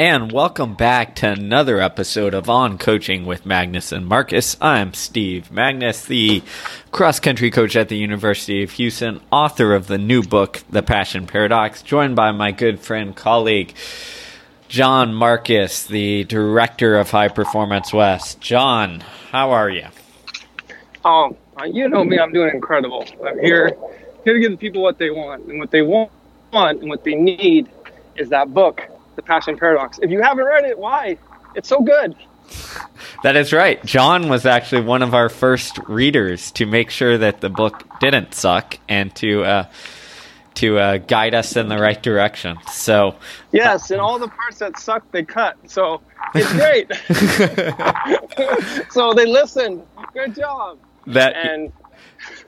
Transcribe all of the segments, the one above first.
and welcome back to another episode of On Coaching with Magness and Marcus. I'm Steve Magness, the cross country coach at the University of Houston, author of the new book, The Passion Paradox, joined by my good friend, colleague, Jon Marcus, the director of High Performance West. Jon, how are you? Oh, you know me, I'm doing incredible. I'm here, here to give the people what they want, and what they want and what they need is that book the Passion Paradox. If you haven't read it, why? It's so good. That is right. Jon was actually one of our first readers to make sure that the book didn't suck and to uh, to uh, guide us in the right direction. So yes, and all the parts that suck they cut. So it's great. so they listened. Good job. That and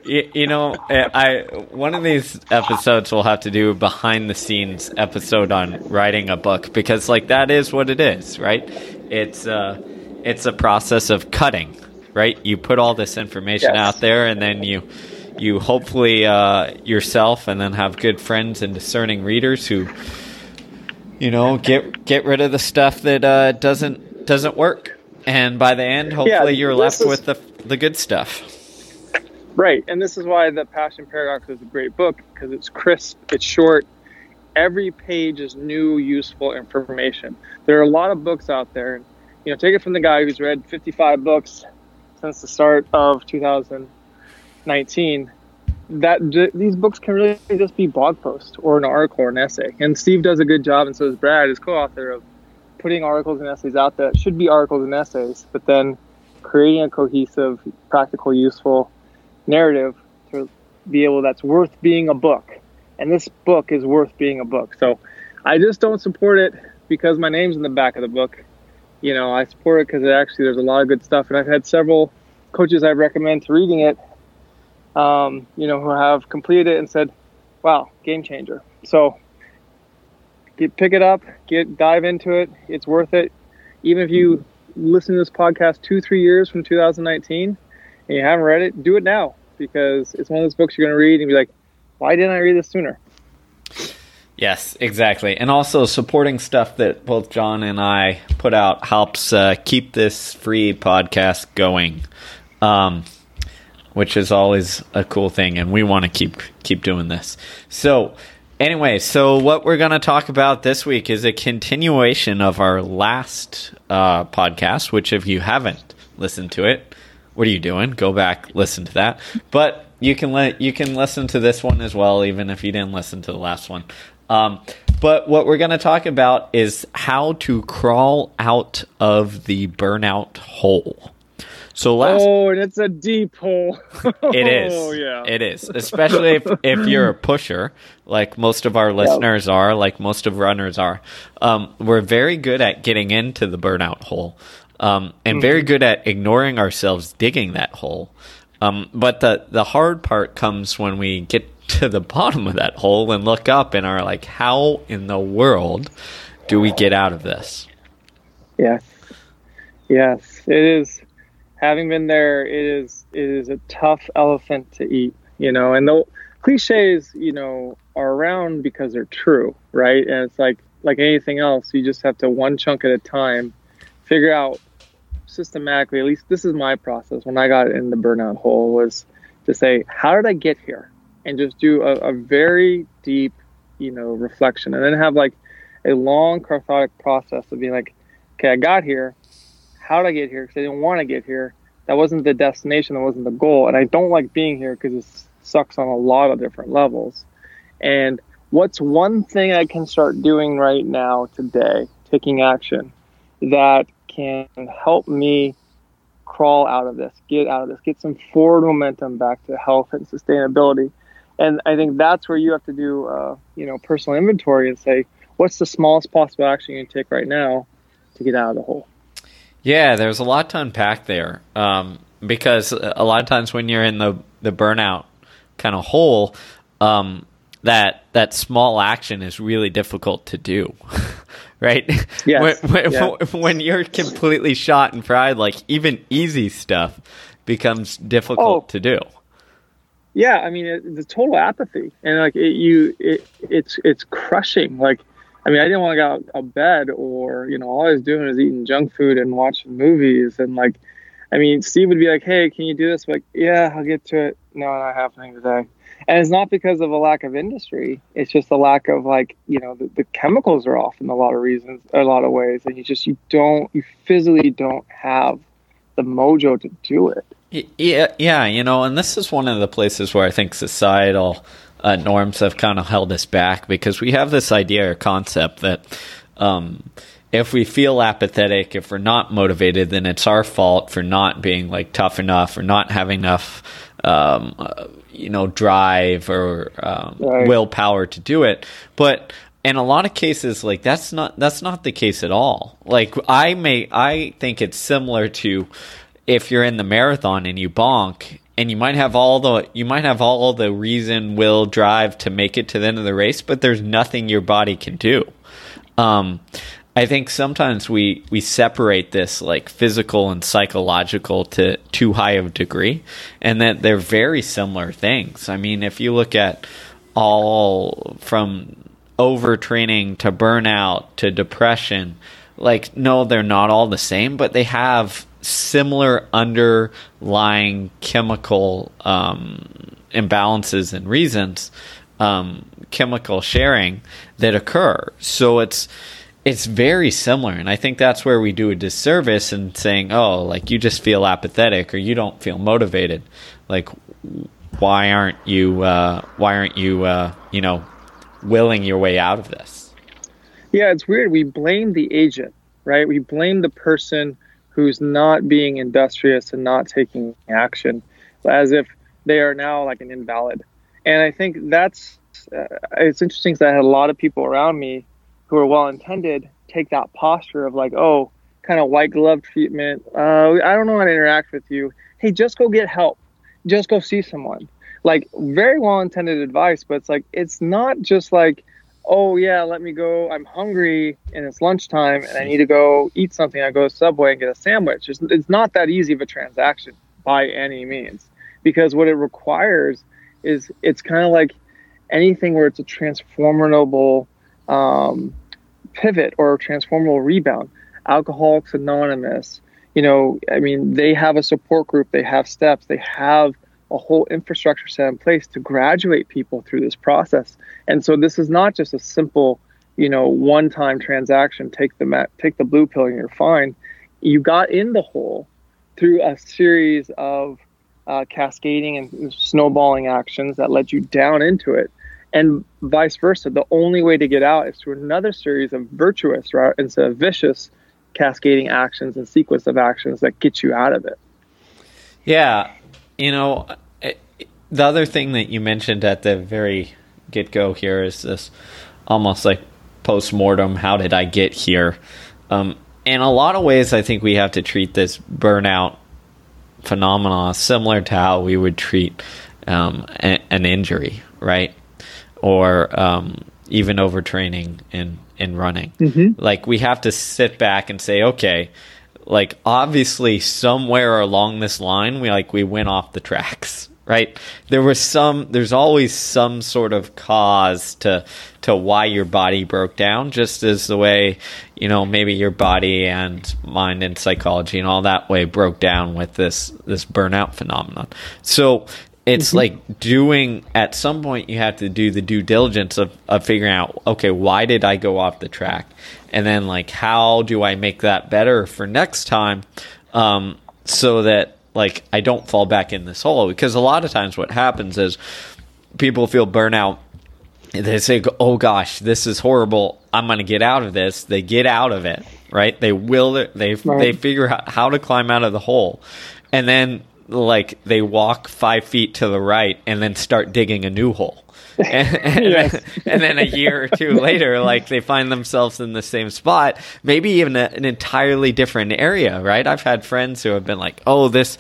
you, you, know, eh, I one of these episodes we'll have to do behind the scenes episode on writing a book because like that is what it is, right? It's uh it's a process of cutting, right? You put all this information yes. out there and then you you hopefully uh, yourself and then have good friends and discerning readers who you know get get rid of the stuff that uh, doesn't doesn't work and by the end hopefully yeah, you're left is- with the the good stuff Right, and this is why the Passion Paradox is a great book because it's crisp, it's short. Every page is new, useful information. There are a lot of books out there. You know, take it from the guy who's read 55 books since the start of 2019. That these books can really just be blog posts or an article or an essay. And Steve does a good job, and so does Brad, his co-author, of putting articles and essays out that should be articles and essays, but then creating a cohesive, practical, useful narrative to be able that's worth being a book. And this book is worth being a book. So I just don't support it because my name's in the back of the book. You know, I support it because actually there's a lot of good stuff, and I've had several coaches I recommend to reading it. Um, you know, who have completed it and said, "Wow, game changer." So get pick it up, get dive into it. It's worth it. Even if you listen to this podcast two, three years from 2019, and you haven't read it, do it now because it's one of those books you're going to read and be like, why didn't I read this sooner? Yes, exactly. And also supporting stuff that both Jon and I put out helps uh, keep this free podcast going. Um, which is always a cool thing and we want to keep keep doing this. So, anyway, so what we're going to talk about this week is a continuation of our last uh, podcast, which if you haven't listened to it, what are you doing? Go back, listen to that. But you can let you can listen to this one as well, even if you didn't listen to the last one. Um, but what we're going to talk about is how to crawl out of the burnout hole. So last, oh, and it's a deep hole. it is. Oh, yeah. It is, especially if, if you're a pusher, like most of our listeners yep. are, like most of runners are. Um, we're very good at getting into the burnout hole um, and mm-hmm. very good at ignoring ourselves digging that hole. Um, but the the hard part comes when we get to the bottom of that hole and look up and are like, how in the world do we get out of this? Yes, yes, it is. Having been there, it is it is a tough elephant to eat, you know. And the cliches, you know, are around because they're true, right? And it's like like anything else, you just have to one chunk at a time figure out systematically, at least this is my process when I got in the burnout hole, was to say, how did I get here? And just do a, a very deep, you know, reflection and then have like a long cathartic process of being like, okay, I got here. How did I get here? Because I didn't want to get here. That wasn't the destination. That wasn't the goal. And I don't like being here because it sucks on a lot of different levels. And what's one thing I can start doing right now today, taking action, that can help me crawl out of this, get out of this, get some forward momentum back to health and sustainability. And I think that's where you have to do, uh, you know, personal inventory and say, what's the smallest possible action you can take right now to get out of the hole? Yeah, there's a lot to unpack there um, because a lot of times when you're in the the burnout kind of hole, um, that that small action is really difficult to do. right? Yes. when, when, yeah. when, you're completely shot and fried, like even easy stuff becomes difficult oh. to do. Yeah, I mean it, the total apathy and like it, you, it, it's it's crushing. Like I mean, I didn't want to get out of bed or, you know, all I was doing was eating junk food and watching movies. And like, I mean, Steve would be like, hey, can you do this? Like, yeah, I'll get to it. No, not happening today. And it's not because of a lack of industry. It's just a lack of like, you know, the, the chemicals are off in a lot of reasons, a lot of ways. And you just, you don't, you physically don't have the mojo to do it. Yeah, yeah, you know, and this is one of the places where I think societal uh, norms have kind of held us back because we have this idea or concept that um, if we feel apathetic, if we're not motivated, then it's our fault for not being like tough enough or not having enough, um, uh, you know, drive or um, right. willpower to do it. But in a lot of cases, like that's not that's not the case at all. Like I may I think it's similar to if you're in the marathon and you bonk and you might have all the you might have all the reason will drive to make it to the end of the race but there's nothing your body can do um, i think sometimes we we separate this like physical and psychological to too high of a degree and that they're very similar things i mean if you look at all from overtraining to burnout to depression like no they're not all the same but they have similar underlying chemical um, imbalances and reasons, um, chemical sharing that occur. So it's it's very similar, and I think that's where we do a disservice in saying, "Oh, like you just feel apathetic or you don't feel motivated." Like, why aren't you? Uh, why aren't you? Uh, you know, willing your way out of this? Yeah, it's weird. We blame the agent, right? We blame the person who's not being industrious and not taking action as if they are now like an invalid. And I think that's uh, it's interesting because I had a lot of people around me who are well intended take that posture of like, oh, kind of white glove treatment. Uh, I don't know how to interact with you. Hey, just go get help. Just go see someone. Like very well intended advice, but it's like it's not just like oh yeah, let me go. I'm hungry and it's lunchtime and I need to go eat something. I go to Subway and get a sandwich. It's, it's not that easy of a transaction by any means because what it requires is it's kind of like anything where it's a transformable um, pivot or transformable rebound. Alcoholics Anonymous, you know, I mean, they have a support group, they have steps, they have a whole infrastructure set in place to graduate people through this process. And so this is not just a simple, you know, one-time transaction. Take the mat, take the blue pill, and you're fine. You got in the hole through a series of uh, cascading and snowballing actions that led you down into it, and vice versa. The only way to get out is through another series of virtuous, right, instead of vicious, cascading actions and sequence of actions that get you out of it. Yeah, you know, the other thing that you mentioned at the very get go here is this almost like post mortem. How did I get here? Um, in a lot of ways, I think we have to treat this burnout phenomena similar to how we would treat um, a, an injury, right? Or um, even overtraining in in running. Mm-hmm. Like we have to sit back and say, okay, like obviously somewhere along this line, we like we went off the tracks, right? There was some there's always some sort of cause to to why your body broke down, just as the way, you know, maybe your body and mind and psychology and all that way broke down with this this burnout phenomenon. So it's mm-hmm. like doing at some point you have to do the due diligence of, of figuring out okay why did i go off the track? And then like how do i make that better for next time? Um, so that like I don't fall back in this hole. Because a lot of times what happens is people feel burnout. They say oh gosh this is horrible. I'm going to get out of this. They get out of it right? They will they right. they figure out how to climb out of the hole. And then like they walk five feet to the right and then start digging a new hole and, and, yes. then, and, then, a year or two later, like they find themselves in the same spot, maybe even a, an entirely different area, right? I've had friends who have been like, "Oh, this."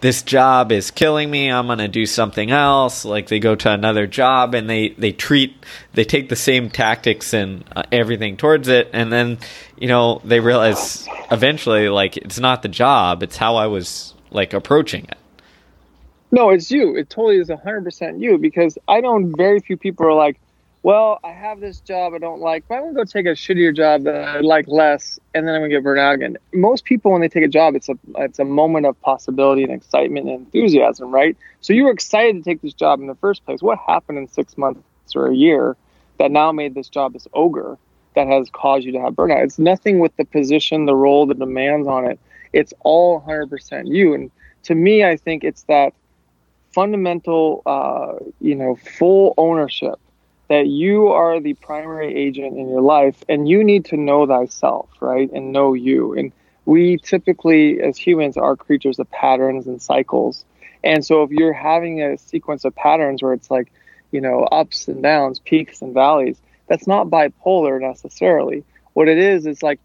This job is killing me. I'm gonna do something else. Like they go to another job and they they treat they take the same tactics and uh, everything towards it, and then you know they realize eventually like it's not the job, it's how I was like approaching it. No, it's you. It totally is 100% you because I know very few people are like, well, I have this job I don't like, but I'm gonna go take a shittier job that I like less, and then I'm gonna get burned out again. Most people, when they take a job, it's a it's a moment of possibility and excitement and enthusiasm, right? So you were excited to take this job in the first place. What happened in six months or a year that now made this job this ogre that has caused you to have burnout? It's nothing with the position, the role, the demands on it. It's all 100% you. And to me, I think it's that fundamental, uh, you know, full ownership that you are the primary agent in your life and you need to know thyself, right? And know you. And we typically, as humans, are creatures of patterns and cycles. And so if you're having a sequence of patterns where it's like, you know, ups and downs, peaks and valleys, that's not bipolar necessarily. What it is, is like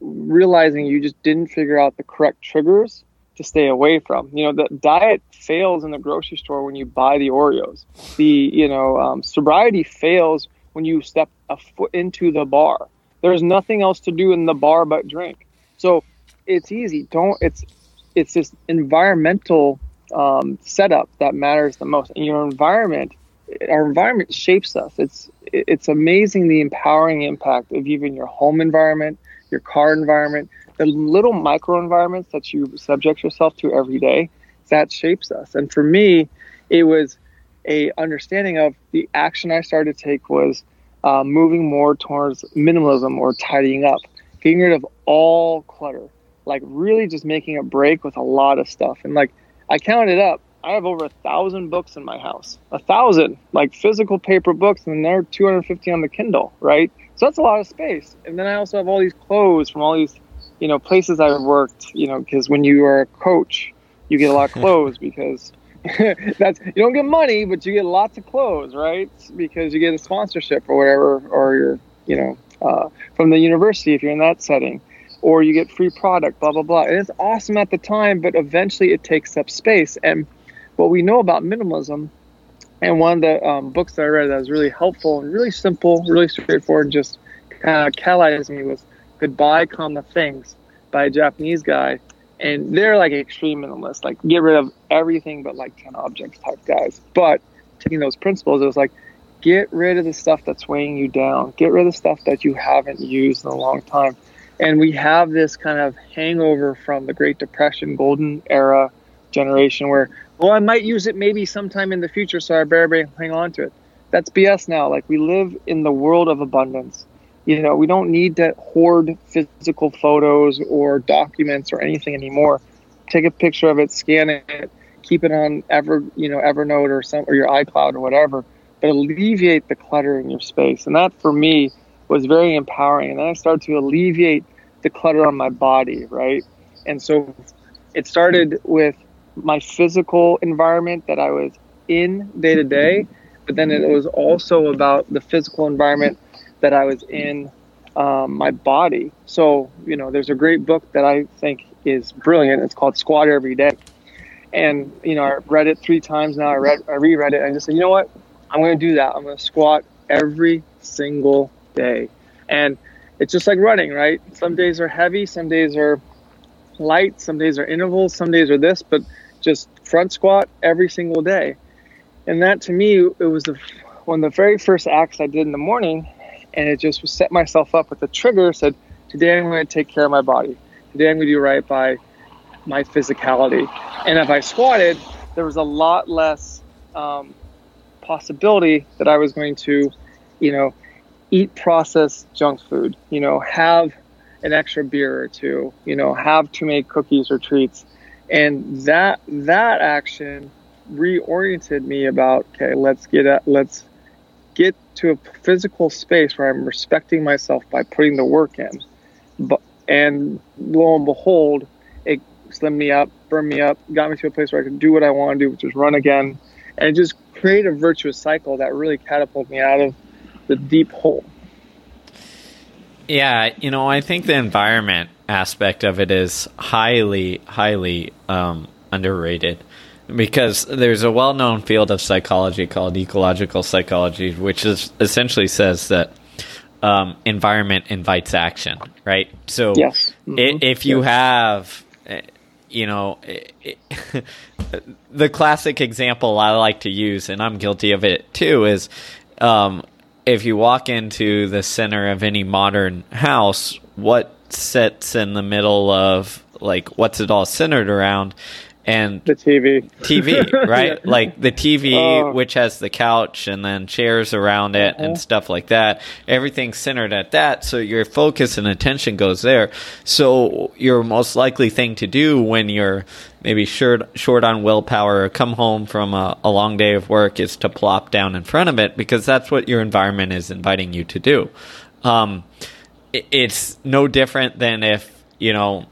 realizing you just didn't figure out the correct triggers to stay away from. You know, the diet fails in the grocery store when you buy the Oreos. The you know um, sobriety fails when you step a foot into the bar. There's nothing else to do in the bar but drink. So it's easy. Don't it's it's this environmental um, setup that matters the most. And your environment, our environment shapes us. It's it's amazing the empowering impact of even your home environment, your car environment, the little micro environments that you subject yourself to every day that shapes us. And for me it was a understanding of the action i started to take was uh, moving more towards minimalism or tidying up getting rid of all clutter like really just making a break with a lot of stuff. And like i counted up. I have over a thousand books in my house. A thousand like physical paper books and they're 250 on the kindle right so that's a lot of space and then i also have all these clothes from all these you know, places I've worked, you know, because when you are a coach, you get a lot of clothes because that's you don't get money, but you get lots of clothes, right? Because you get a sponsorship or whatever, or you're, you know, uh, from the university if you're in that setting, or you get free product, blah blah blah. And it's awesome at the time, but eventually it takes up space. And what we know about minimalism, and one of the um, books that I read that was really helpful and really simple, really straightforward, just kind of catalyzed me was Goodbye, Comma Things by a Japanese guy. And they're like extreme minimalist, like get rid of everything but like 10 objects type guys. But taking those principles, it was like, get rid of the stuff that's weighing you down, get rid of the stuff that you haven't used in a long time. And we have this kind of hangover from the Great Depression, golden era generation where, well, I might use it maybe sometime in the future, so I better hang on to it. That's BS now. Like we live in the world of abundance. You know, we don't need to hoard physical photos or documents or anything anymore. Take a picture of it, scan it, keep it on Ever, you know, Evernote or some or your iCloud or whatever. But alleviate the clutter in your space, and that for me was very empowering. And then I started to alleviate the clutter on my body, right? And so it started with my physical environment that I was in day to day, but then it was also about the physical environment that I was in um, my body. So, you know, there's a great book that I think is brilliant. It's called Squat Every Day. And, you know, I read it three times now. I read, I reread it and I just said, you know what? I'm going to do that. I'm going to squat every single day. And it's just like running, right? Some days are heavy, some days are light, some days are intervals, some days are this, but just front squat every single day. And that to me, it was the, one of the very first acts I did in the morning and it just set myself up with a trigger said today i'm going to take care of my body. Today i'm going to do right by my physicality. And if i squatted there was a lot less um, possibility that i was going to you know eat processed junk food you know have an extra beer or two you know have too many cookies or treats and that that action reoriented me about okay let's get at let's get to a physical space where I'm respecting myself by putting the work in. But and lo and behold, it slimmed me up, burned me up, got me to a place where I could do what I want to do, which is run again, and just create a virtuous cycle that really catapulted me out of the deep hole. Yeah, you know, I think the environment aspect of it is highly, highly um, underrated because there's a well-known field of psychology called ecological psychology, which is essentially says that um, environment invites action, right? So yes. mm-hmm. if you yes. have, eh, you know, the classic example I like to use, and I'm guilty of it too, is um, if you walk into the center of any modern house, what sits in the middle of like what's it all centered around? And the TV. TV, right? yeah. Like the TV, oh. which has the couch and then chairs around it uh-huh. and stuff like that. Everything's centered at that. So your focus and attention goes there. So your most likely thing to do when you're maybe short, short on willpower or come home from a, a long day of work is to plop down in front of it because that's what your environment is inviting you to do. Um, it, it's no different than if, you know,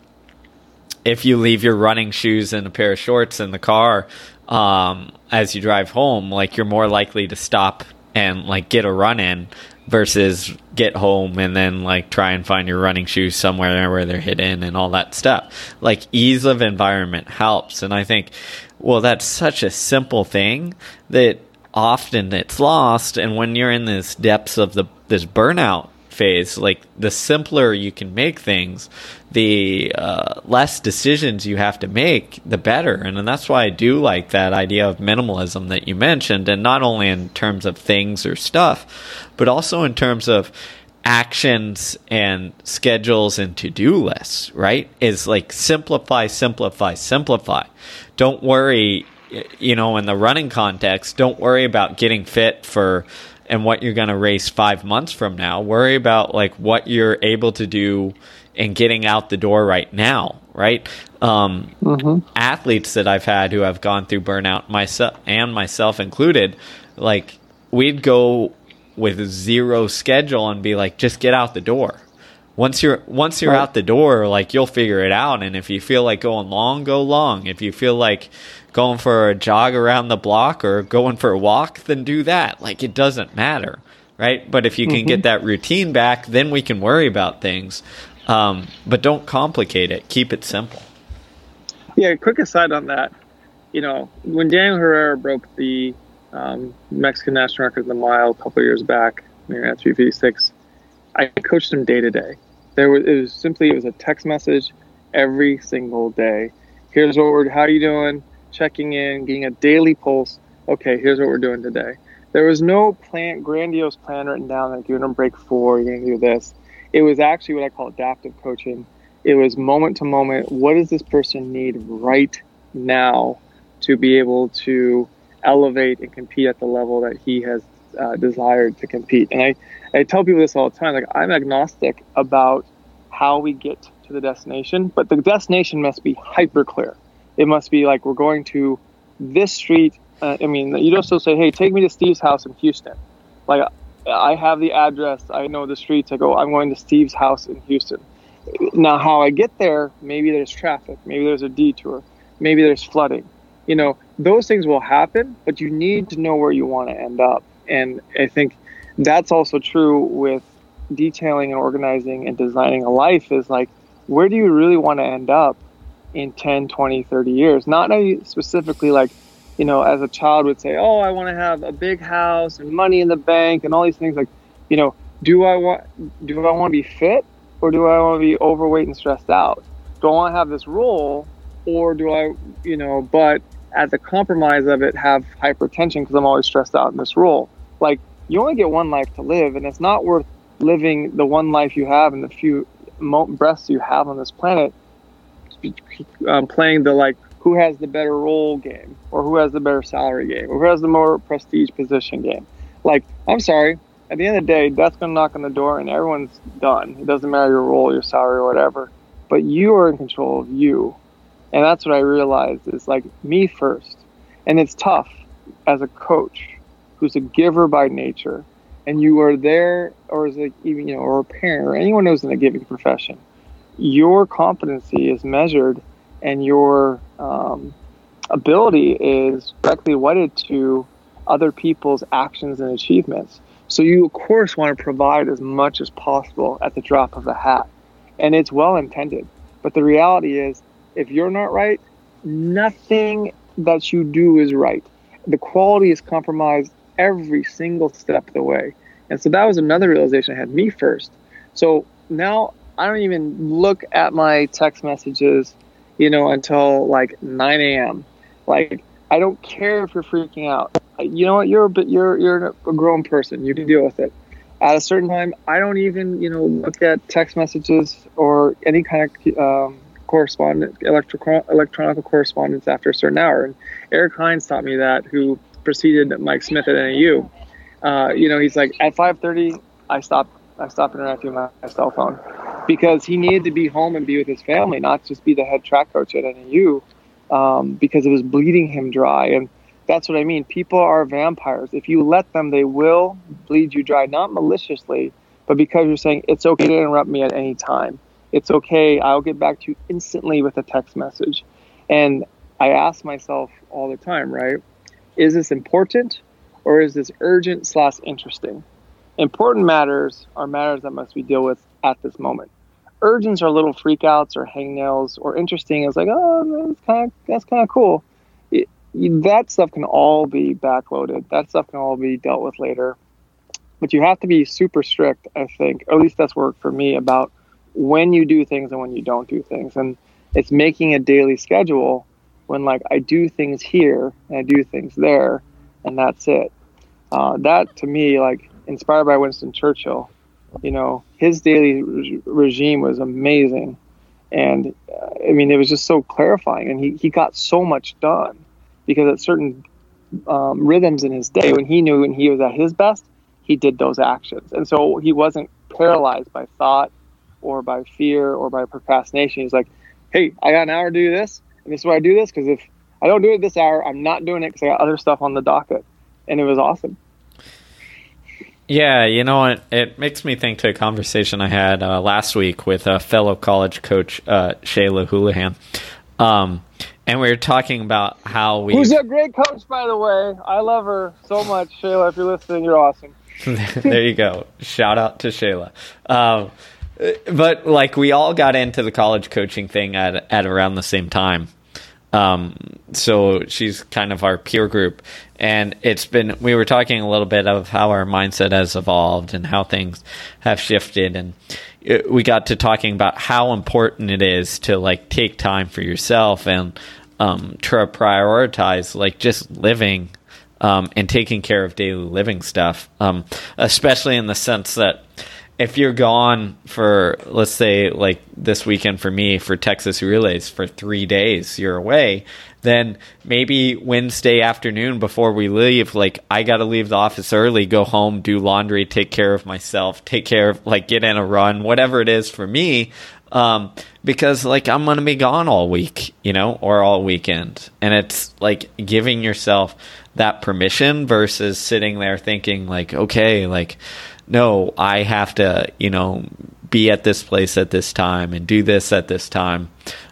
if you leave your running shoes and a pair of shorts in the car um, as you drive home, like you're more likely to stop and like get a run in versus get home and then like try and find your running shoes somewhere where they're hidden and all that stuff. Like ease of environment helps. And I think, well, that's such a simple thing that often it's lost. And when you're in this depths of the this burnout phase, like the simpler you can make things, the uh, less decisions you have to make, the better. And, and that's why I do like that idea of minimalism that you mentioned, and not only in terms of things or stuff, but also in terms of actions and schedules and to do lists, right? Is like simplify, simplify, simplify. Don't worry, you know, in the running context, don't worry about getting fit for and what you're going to race five months from now. Worry about like what you're able to do and getting out the door right now, right? Um, mm-hmm. Athletes that I've had who have gone through burnout, myself and myself included, like we'd go with zero schedule and be like, just get out the door. Once you're once you're right. out the door, like you'll figure it out. And if you feel like going long, go long. If you feel like going for a jog around the block or going for a walk, then do that. Like it doesn't matter, right? But if you can mm-hmm. get that routine back, then we can worry about things. Um, but don't complicate it. Keep it simple. Yeah. Quick aside on that. You know, when Daniel Herrera broke the um, Mexican national record in the mile a couple years back, maybe at 356, I coached him day to day. There was it was simply it was a text message every single day. Here's what we're how you doing? Checking in, getting a daily pulse. Okay, here's what we're doing today. There was no plan, grandiose plan written down like you're to break four, you're to do this. It was actually what I call adaptive coaching. It was moment to moment. What does this person need right now to be able to elevate and compete at the level that he has uh, desired to compete? And I, I tell people this all the time. Like I'm agnostic about how we get to the destination, but the destination must be hyper clear. It must be like we're going to this street. Uh, I mean, you don't still say, "Hey, take me to Steve's house in Houston." Like I have the address, I know the streets. I go, I'm going to Steve's house in Houston. Now, how I get there, maybe there's traffic, maybe there's a detour, maybe there's flooding. You know, those things will happen, but you need to know where you want to end up. And I think that's also true with detailing and organizing and designing a life is like, where do you really want to end up? In 10, 20, 30 years. Not specifically like, you know, as a child would say, oh, I want to have a big house and money in the bank and all these things. Like, you know, do I want do I want to be fit or do I want to be overweight and stressed out? Do I want to have this role or do I, you know, but at the compromise of it have hypertension because I'm always stressed out in this role. Like you only get one life to live, and it's not worth living the one life you have and the few breaths you have on this planet um, playing the like who has the better role game or who has the better salary game or who has the more prestige position game. Like, I'm sorry, at the end of the day, that's going to knock on the door and everyone's done. It doesn't matter your role, your salary, or whatever. But you are in control of you. And that's what I realized is like me first. And it's tough as a coach who's a giver by nature and you are there or as a even you know or a parent or anyone who's in a giving profession your competency is measured and your um, ability is directly wedded to other people's actions and achievements. So you of course want to provide as much as possible at the drop of a hat. And it's well intended. But the reality is if you're not right, nothing that you do is right. The quality is compromised every single step of the way. And so that was another realization I had me first. So now I don't even look at my text messages, you know, until like 9 a.m. Like I don't care if you're freaking out. You know what? You're a bit, you're you're a grown person. You can deal with it. at a certain time, I don't even, you know, look at text messages or any kind of um, correspondence, electro- electronic correspondence after a certain hour. And Eric Heins taught me that, who preceded Mike Smith at NAU. Uh, you know, he's like, at 5:30, I stopped. I stopped interacting with my cell phone because he needed to be home and be with his family, not just be the head track coach at NAU, um, because it was bleeding him dry. And that's what I mean. People are vampires. If you let them, they will bleed you dry, not maliciously, but because you're saying it's okay to interrupt me at any time. It's okay. I'll get back to you instantly with a text message. And I ask myself all the time, right? Is this important or is this urgent slash interesting? Important matters are matters that must be dealt with at this moment. Urgents are little freakouts or hangnails, or interesting is like, oh, that's kind of that's kind of cool. It, that stuff can all be backloaded. That stuff can all be dealt with later. But you have to be super strict, I think, or at least that's worked for me about when you do things and when you don't do things. And it's making a daily schedule when like I do things here and I do things there, and that's it. Uh, that to me, like inspired by Winston Churchill, you know, his daily re- regime was amazing, and uh, I mean it was just so clarifying, and he he got so much done because at certain um, rhythms in his day when he knew when he was at his best, he did those actions, and so he wasn't paralyzed by thought or by fear or by procrastination. He's like, hey, I got an hour to do this, and this is why I do this because if I don't do it this hour, I'm not doing it because I got other stuff on the docket, and it was awesome. Yeah, you know what? It makes me think to a conversation I had uh, last week with a fellow college coach, uh, Shayla Houlihan. Um, and we were talking about how we. Who's a great coach, by the way. I love her so much, Shayla. If you're listening, you're awesome. there you go. Shout out to Shayla. Um, but like we all got into the college coaching thing at at around the same time. Um, so she's kind of our peer group, and it's been we were talking a little bit of how our mindset has evolved and how things have shifted, and it, we got to talking about how important it is to like take time for yourself and um, to prioritize like just living um, and taking care of daily living stuff, um, especially in the sense that if you're gone for let's say like this weekend for me for Texas relays for 3 days you're away then maybe Wednesday afternoon before we leave like I got to leave the office early go home do laundry take care of myself take care of like get in a run whatever it is for me um, because like I'm gonna be gone all week, you know, or all weekend, and it's like giving yourself that permission versus sitting there thinking like, okay, like no, I have to, you know, be at this place at this time and do this at this time.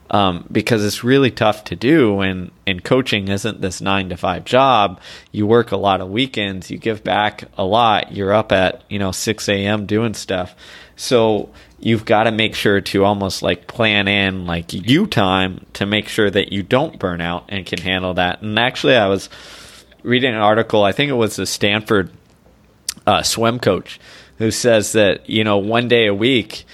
Um, because it's really tough to do and, and coaching isn't this nine to five job. You work a lot of weekends, you give back a lot, you're up at, you know, 6 a.m. doing stuff. So you've got to make sure to almost like plan in like you time to make sure that you don't burn out and can handle that. And actually, I was reading an article, I think it was the Stanford uh, swim coach who says that you know one day a week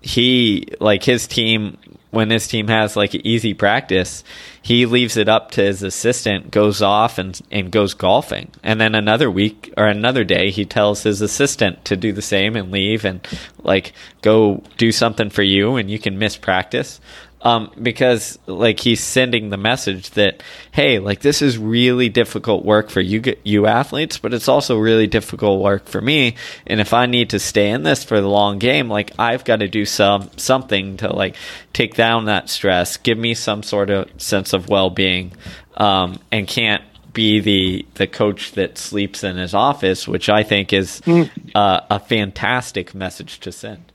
he like his team when his team has like easy practice he leaves it up to his assistant goes off and and goes golfing. And then another week or another day he tells his assistant to do the same and leave and like go do something for you and you can miss practice um, because like he's sending the message that hey, like this is really difficult work for you you athletes, but it's also really difficult work for me. And if I need to stay in this for the long game, like I've got to do some something to like take down that stress, give me some sort of sense of well being, um, and can't be the the coach that sleeps in his office, which I think is mm. uh, a fantastic message to send.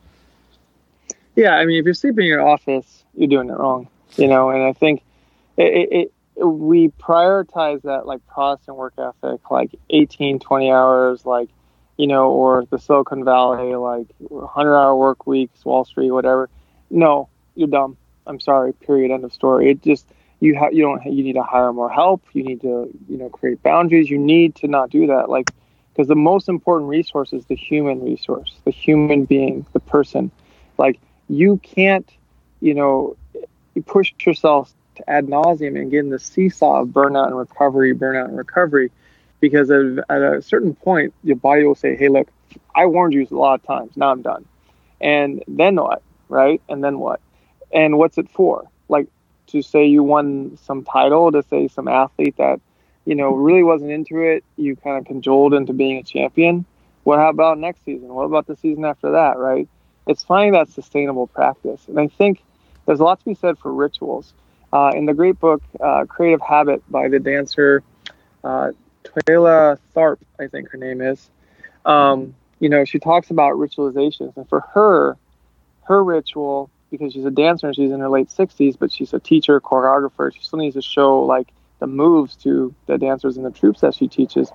Yeah, I mean, if you're sleeping in your office you're doing it wrong, you know. And I think it, it, it, we prioritize that like Protestant work ethic, like 18, 20 hours, like you know, or the Silicon Valley, like 100 hour work weeks, Wall Street, whatever. No, you're dumb. I'm sorry. Period. End of story. It just you have you don't you need to hire more help. You need to you know create boundaries. You need to not do that. Like because the most important resource is the human resource, the human being, the person. Like you can't you know, you push yourself to ad nauseum and get in the seesaw of burnout and recovery, burnout and recovery. because at, at a certain point, your body will say, "Hey, look, I warned you a lot of times. Now I'm done." And then what, right? And then what? And what's it for? Like to say you won some title, to say some athlete that you know really wasn't into it, you kind of cajoled into being a champion. What about next season? What about the season after that? Right? It's finding that sustainable practice, and I think there's a lot to be said for rituals. Uh, in the great book uh, Creative Habit by the dancer uh, Twyla Tharp, I think her name is. Um, you know, she talks about ritualizations, and for her, her ritual because she's a dancer and she's in her late 60s, but she's a teacher, choreographer. She still needs to show like the moves to the dancers and the troops that she teaches.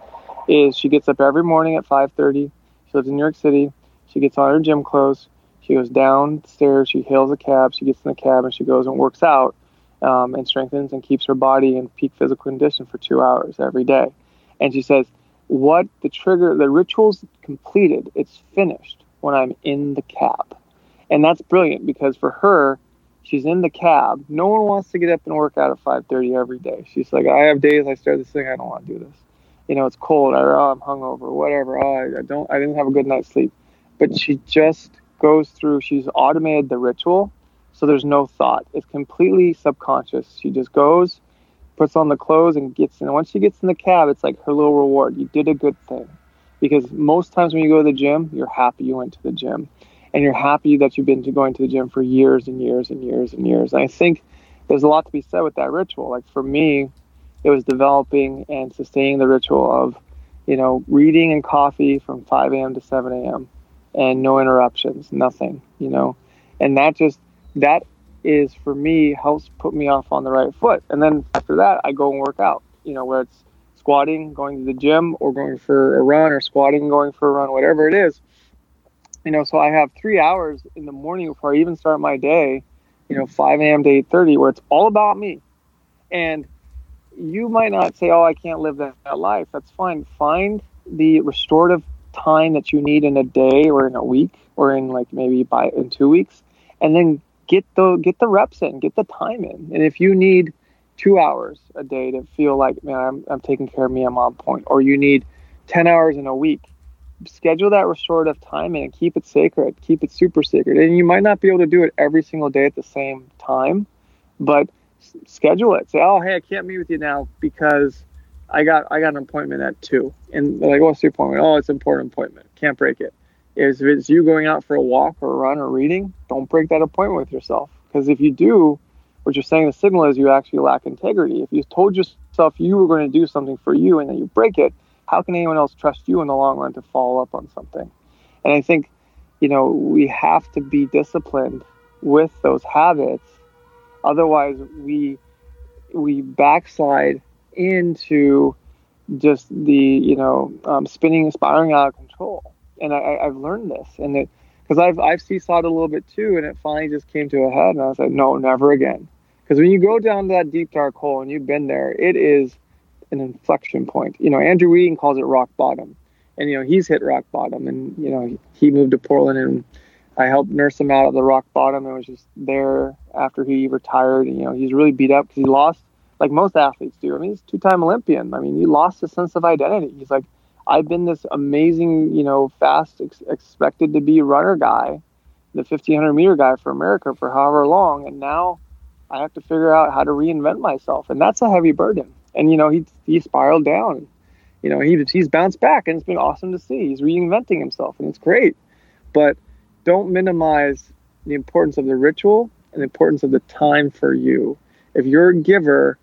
Is she gets up every morning at 5:30. She lives in New York City. She gets on her gym clothes. She goes downstairs. She hails a cab. She gets in the cab and she goes and works out um, and strengthens and keeps her body in peak physical condition for two hours every day. And she says, "What the trigger? The ritual's completed. It's finished when I'm in the cab." and that's brilliant because for her she's in the cab no one wants to get up and work out at 5.30 every day she's like i have days i start this thing i don't want to do this you know it's cold or oh, i'm hungover whatever oh, i don't i didn't have a good night's sleep but she just goes through she's automated the ritual so there's no thought it's completely subconscious she just goes puts on the clothes and gets in once she gets in the cab it's like her little reward you did a good thing because most times when you go to the gym you're happy you went to the gym and you're happy that you've been to going to the gym for years and years and years and years. And I think there's a lot to be said with that ritual. Like for me, it was developing and sustaining the ritual of, you know, reading and coffee from 5 a.m. to 7 a.m. and no interruptions, nothing, you know, and that just that is for me helps put me off on the right foot. And then after that, I go and work out, you know, where it's squatting, going to the gym, or going for a run, or squatting, going for a run, whatever it is you know, so I have three hours in the morning before I even start my day, you know, 5 a.m. to 8:30, where it's all about me. And you might not say, "Oh, I can't live that, that life." That's fine. Find the restorative time that you need in a day or in a week or in like maybe by in two weeks, and then get the get the reps in, get the time in. And if you need two hours a day to feel like, man, I'm I'm taking care of me, I'm on point, or you need 10 hours in a week schedule that restorative time in and keep it sacred, keep it super sacred. And you might not be able to do it every single day at the same time, but schedule it. Say, oh, hey, I can't meet with you now because I got I got an appointment at two. And like, what's the appointment? Oh, it's an important appointment. Can't break it. If it's you going out for a walk or a run or reading, don't break that appointment with yourself. Because if you do, what you're saying the signal is you actually lack integrity. If you told yourself you were going to do something for you and then you break it, how can anyone else trust you in the long run to follow up on something? And I think, you know, we have to be disciplined with those habits. Otherwise, we we backslide into just the you know um, spinning, spiraling out of control. And I, I've learned this, and it because I've I've seesawed a little bit too, and it finally just came to a head, and I like, no, never again. Because when you go down that deep dark hole and you've been there, it is an inflection point. You know, Andrew Wheating calls it rock bottom, and you know he's hit rock bottom, and you know he moved to Portland, and I helped nurse him out of the rock bottom, and was just there after he retired. And, you know, he's really beat up because he lost, like most athletes do. I mean, he's two-time Olympian. I mean, he lost a sense of identity. He's like, I've been this amazing, you know, fast, ex- expected to be runner guy, the 1500 meter guy for America for however long, and now I have to figure out how to reinvent myself, and that's a heavy burden and you know he he spiraled down. You know he he's bounced back, and it's been awesome to see. He's reinventing himself, and it's great. But don't minimize the importance of the ritual and the importance of the time for you. If you're a giver,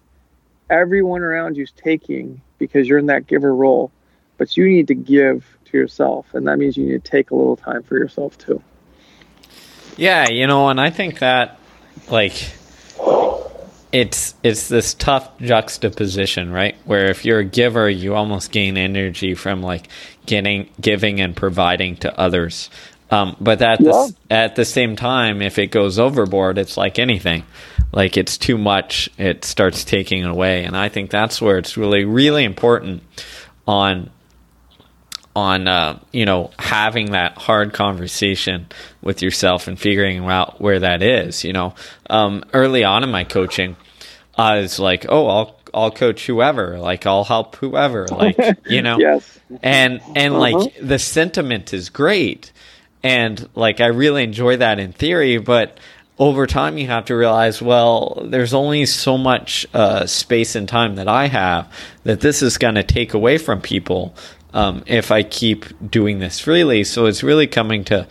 everyone around you is taking because you're in that giver role, but you need to give to yourself, and that means you need to take a little time for yourself too. Yeah, you know, and I think that like it's it's this tough juxtaposition, right? Where if you're a giver, you almost gain energy from like getting giving and providing to others. Um, but at yeah. the, at the same time, if it goes overboard, it's like anything. Like it's too much, it starts taking away, and I think that's where it's really really important on on uh, you know having that hard conversation with yourself and figuring out where that is. You know, um, early on in my coaching, I was like, oh, I'll I'll coach whoever, like I'll help whoever, like you know. yes. And and Uh-huh. like the sentiment is great, and like I really enjoy that in theory, but over time you have to realize, well, there's only so much uh, space and time that I have that this is going to take away from people um, if I keep doing this freely. So it's really coming to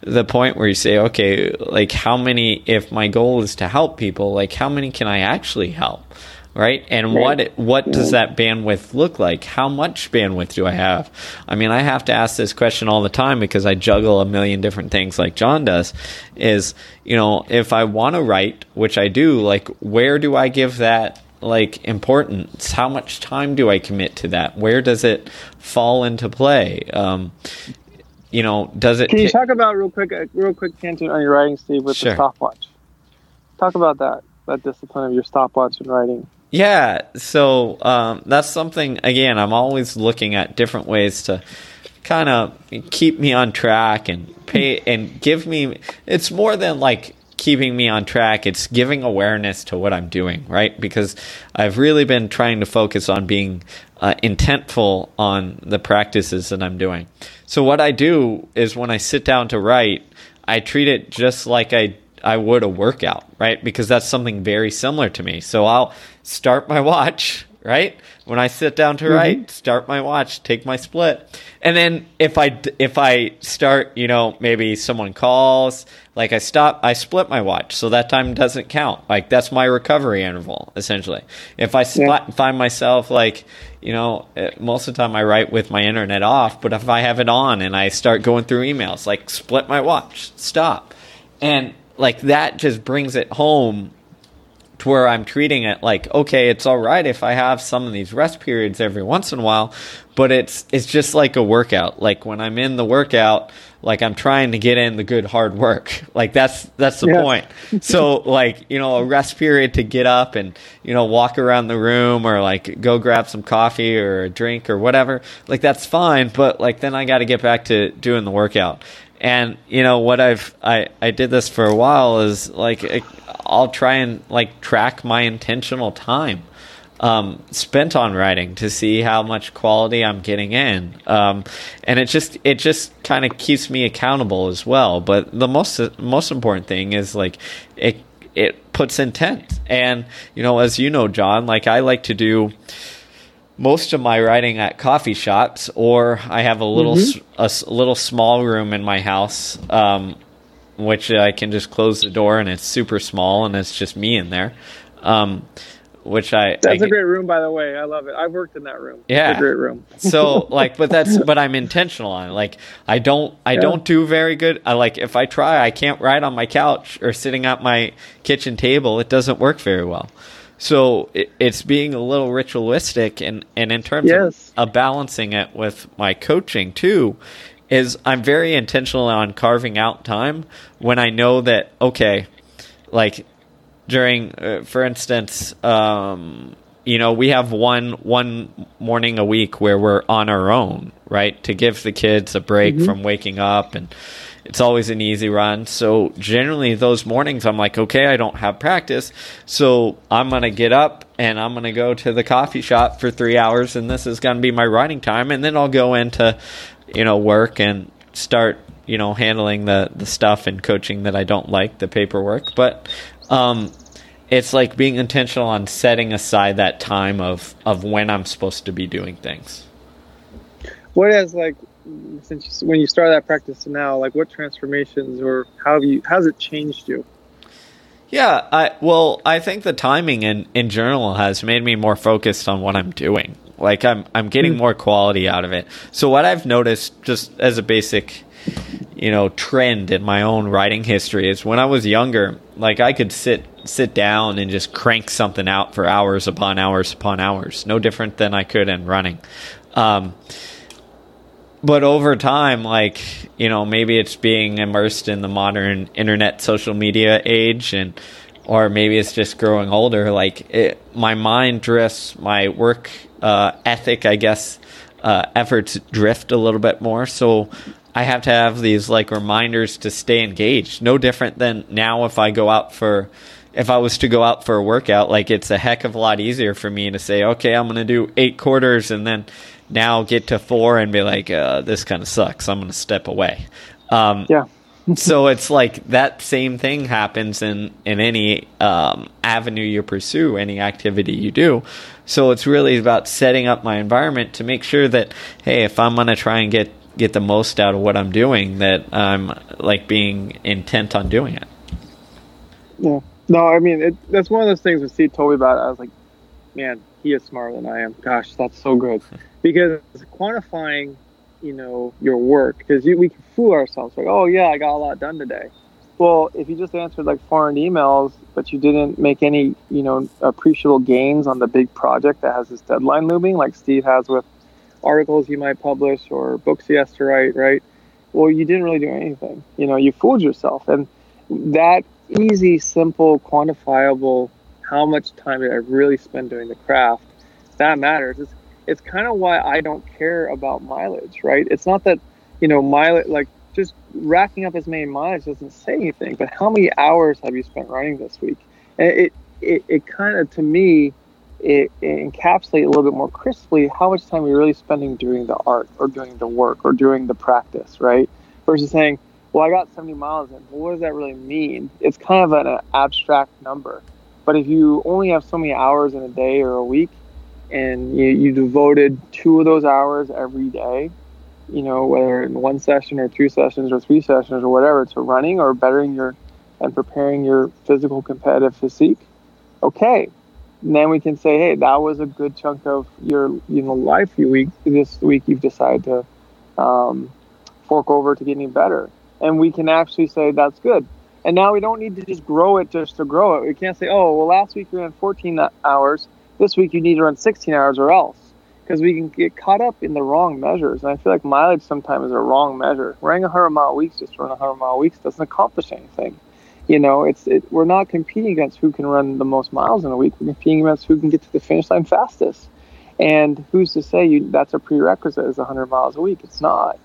the point where you say, okay, like how many, if my goal is to help people, like how many can I actually help? Right. And what, what does that bandwidth look like? How much bandwidth do I have? I mean, I have to ask this question all the time because I juggle a million different things like Jon does is, you know, if I want to write, which I do, like, where do I give that like importance how much time do i commit to that where does it fall into play um you know does it Can you ta- talk about real quick, a real quick tangent on your writing, Steve, with Sure. the stopwatch? Talk about that, that discipline of your stopwatch and writing. Yeah so um that's something again i'm always looking at different ways to kind of keep me on track and pay and give me it's more than like keeping me on track it's giving awareness to what i'm doing right? Because i've really been trying to focus on being uh, intentful on the practices that i'm doing. So what i do is when i sit down to write i treat it just like i I would a workout, right? Because that's something very similar to me. So I'll start my watch, right? When I sit down to write, start my watch, take my split. And then if I if I start, you know, maybe someone calls, like I stop, I split my watch. So that time doesn't count. Like that's my recovery interval essentially. If I split, Yeah. find myself like, you know, eh, most of the time I write with my internet off, but if I have it on and I start going through emails, like split my watch, stop. And like that just brings it home to where I'm treating it like, okay, it's all right if I have some of these rest periods every once in a while, but it's it's just like a workout. Like when I'm in the workout, like I'm trying to get in the good hard work. Like that's that's the Yes. point. So like, you know, a rest period to get up and, you know, walk around the room or like go grab some coffee or a drink or whatever. Like that's fine, but like then I got to get back to doing the workout. And you know what I've I I did this for a while is like I'll try and like track my intentional time um, spent on writing to see how much quality I'm getting in, um, and it just it just kind of keeps me accountable as well. But the most most important thing is like it it puts intent, and you know as you know, Jon, like I like to do most of my writing at coffee shops, or I have a little s a s- little small room in my house, um, which I can just close the door and it's super small and it's just me in there. Um, which I That's I a get- great room, by the way. I love it. I've worked in that room. Yeah. It's a great room. so like but that's but i'm intentional on it like i don't i Yeah. don't do very good i like if i try i can't write on my couch or sitting at my kitchen table it doesn't work very well so it, it's being a little ritualistic and and in terms Yes. of, of balancing it with my coaching too is i'm very intentional on carving out time when i know that okay like during uh, for instance um you know we have one one morning a week where we're on our own right to give the kids a break from waking up and it's always an easy run. So generally those mornings i'm like okay i don't have practice. So i'm gonna get up and i'm gonna go to the coffee shop for three hours and this is gonna be my writing time. And then i'll go into you know work and start you know handling the the stuff and coaching that I don't like the paperwork. But um it's like being intentional on setting aside that time of of when I'm supposed to be doing things. What has like since you, when you started that practice to now, like what transformations or how have you how's it changed you? Yeah, I well, I think the timing in in journal has made me more focused on what I'm doing. Like I'm I'm getting more quality out of it. So what I've noticed just as a basic you know trend in my own writing history is when I was younger, like I could sit sit down and just crank something out for hours upon hours upon hours. No different than I could in running. Um but over time like you know maybe it's being immersed in the modern internet social media age and or maybe it's just growing older. Like it, my mind drifts my work uh, ethic i guess uh, efforts drift a little bit more. So i have to have these like reminders to stay engaged. No different than now if i go out for if I was to go out for a workout, like it's a heck of a lot easier for me to say, okay, I'm going to do eight quarters and then now get to four and be like, uh, this kind of sucks. I'm going to step away. Um, yeah. so it's like that same thing happens in in any um, avenue you pursue, any activity you do. So it's really about setting up my environment to make sure that hey, if I'm going to try and get get the most out of what I'm doing, that I'm like being intent on doing it. Yeah. No, I mean it, that's one of those things when Steve told me about it. I was like, man, he is smarter than I am. Gosh, that's so good because quantifying, you know, your work because we can fool ourselves like, oh yeah, I got a lot done today. Well, if you just answered like 400 emails, but you didn't make any, you know, appreciable gains on the big project that has this deadline looming, like Steve has with articles you might publish or books he has to write, right? Well, you didn't really do anything. You know, you fooled yourself. And that easy, simple, quantifiable, how much time did I really spend doing the craft, that matters. It's, it's kind of why I don't care about mileage, right? It's not that, you know, mileage, like just racking up as many miles doesn't say anything, but how many hours have you spent running this week? And it, it, it kind of, to me, it, it a little bit more crisply how much time you're really spending doing the art or doing the work or doing the practice, right? Versus saying, well, I got 70 miles in. Well, what does that really mean? It's kind of an abstract number. But if you only have so many hours in a day or a week, and you, you devoted two of those hours every day, you know, whether in one session or two sessions or three sessions or whatever, to running or bettering your and preparing your physical competitive physique, okay, and then we can say, hey, that was a good chunk of your you know life you week this week you've decided to um, fork over to getting better, and we can actually say that's good. And now we don't need to just grow it just to grow it. We can't say, oh, well, last week you ran 14 hours. This week you need to run 16 hours or else, because we can get caught up in the wrong measures. And I feel like mileage sometimes is a wrong measure. Running 100 mile weeks just to run 100 mile weeks doesn't accomplish anything you know, it's it, we're not competing against who can run the most miles in a week. We're competing against who can get to the finish line fastest. And who's to say you that's a prerequisite is 100 miles a week? It's not.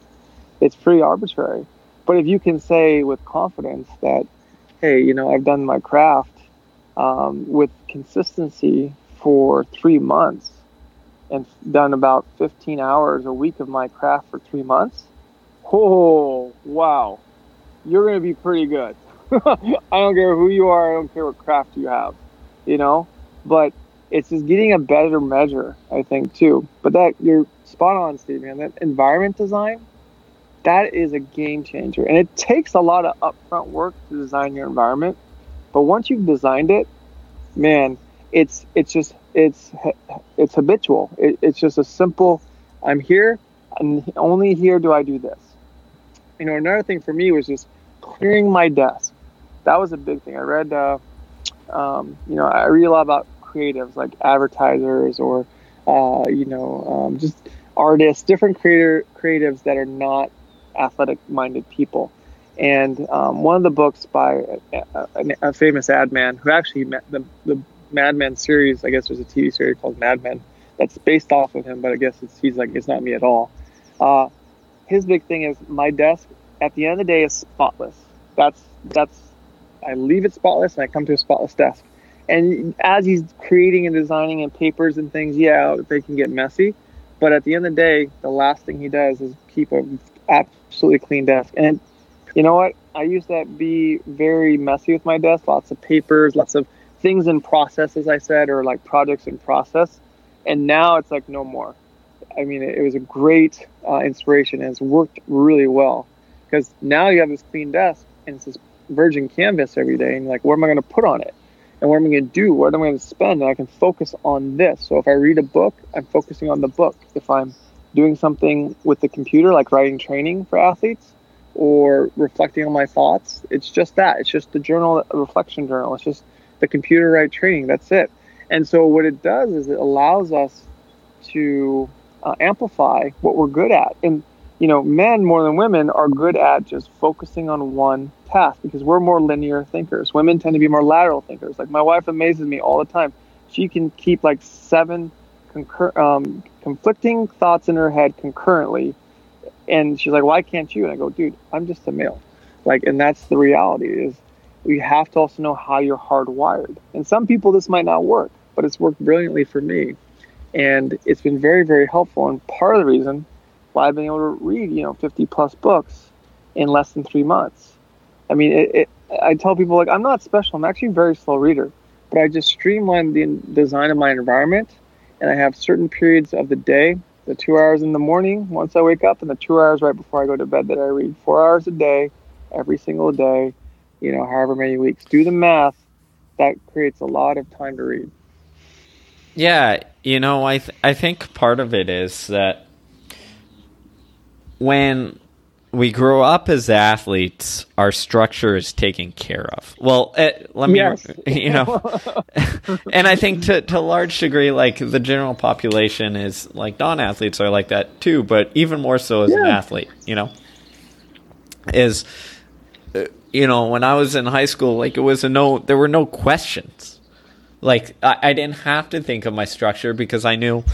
It's pretty arbitrary. But if you can say with confidence that, hey, you know, I've done my craft um, with consistency for three months and done about 15 hours a week of my craft for three months, oh, wow, you're going to be pretty good. I don't care who you are. I don't care what craft you have, you know. But it's just getting a better measure, I think, too. But that you're spot on, Steve. Man, that environment design, that is a game changer, and it takes a lot of upfront work to design your environment. But once you've designed it, man, it's it's just it's it's habitual. It, it's just a simple. I'm here, and only here do I do this. You know, another thing for me was just clearing my desk that was a big thing. I read, uh, um, you know, I read a lot about creatives like advertisers or, uh, you know, um, just artists, different creator creatives that are not athletic-minded people. And um, one of the books by a, a, a, famous ad man who actually met the, the Mad Men series, I guess there's a TV series called Mad Men that's based off of him, but I guess it's, he's like, it's not me at all. Uh, his big thing is my desk at the end of the day is spotless. That's, that's I leave it spotless and I come to a spotless desk. And as he's creating and designing and papers and things, yeah, they can get messy. But at the end of the day, the last thing he does is keep a absolutely clean desk. And you know what? I used to be very messy with my desk. Lots of papers, lots of things in process, as I said, or like projects in process. And now it's like no more. I mean, it, was a great uh, inspiration and it's worked really well because now you have this clean desk and it's this virgin canvas every day and like what am i going to put on it and what am i going to do what am i going to spend and i can focus on this so if i read a book i'm focusing on the book if i'm doing something with the computer like writing training for athletes or reflecting on my thoughts it's just that it's just the journal a reflection journal it's just the computer write training that's it and so what it does is it allows us to uh, amplify what we're good at and you know men more than women are good at just focusing on one task because we're more linear thinkers. Women tend to be more lateral thinkers. Like my wife amazes me all the time. She can keep like seven concur- um, conflicting thoughts in her head concurrently, and she's like, "Why can't you?" And I go, "Dude, I'm just a male." Like, and that's the reality is you have to also know how you're hardwired. And some people this might not work, but it's worked brilliantly for me. And it's been very, very helpful. And part of the reason why I've been able to read, you know, 50 plus books in less than three months. I mean, it, it, I tell people like I'm not special. I'm actually a very slow reader, but I just streamlined the design of my environment, and I have certain periods of the day, the two hours in the morning once I wake up, and the two hours right before I go to bed that I read. Four hours a day, every single day, you know, however many weeks. Do the math. That creates a lot of time to read. Yeah, you know, I th- I think part of it is that when we grow up as athletes, our structure is taken care of. Well, eh, let me, yes. you know, and I think to to a large degree, like the general population is like non-athletes are like that too, but even more so as yeah. an athlete, you know, is, uh, you know, when I was in high school, like it was a no, there were no questions. Like I, I didn't have to think of my structure because I knew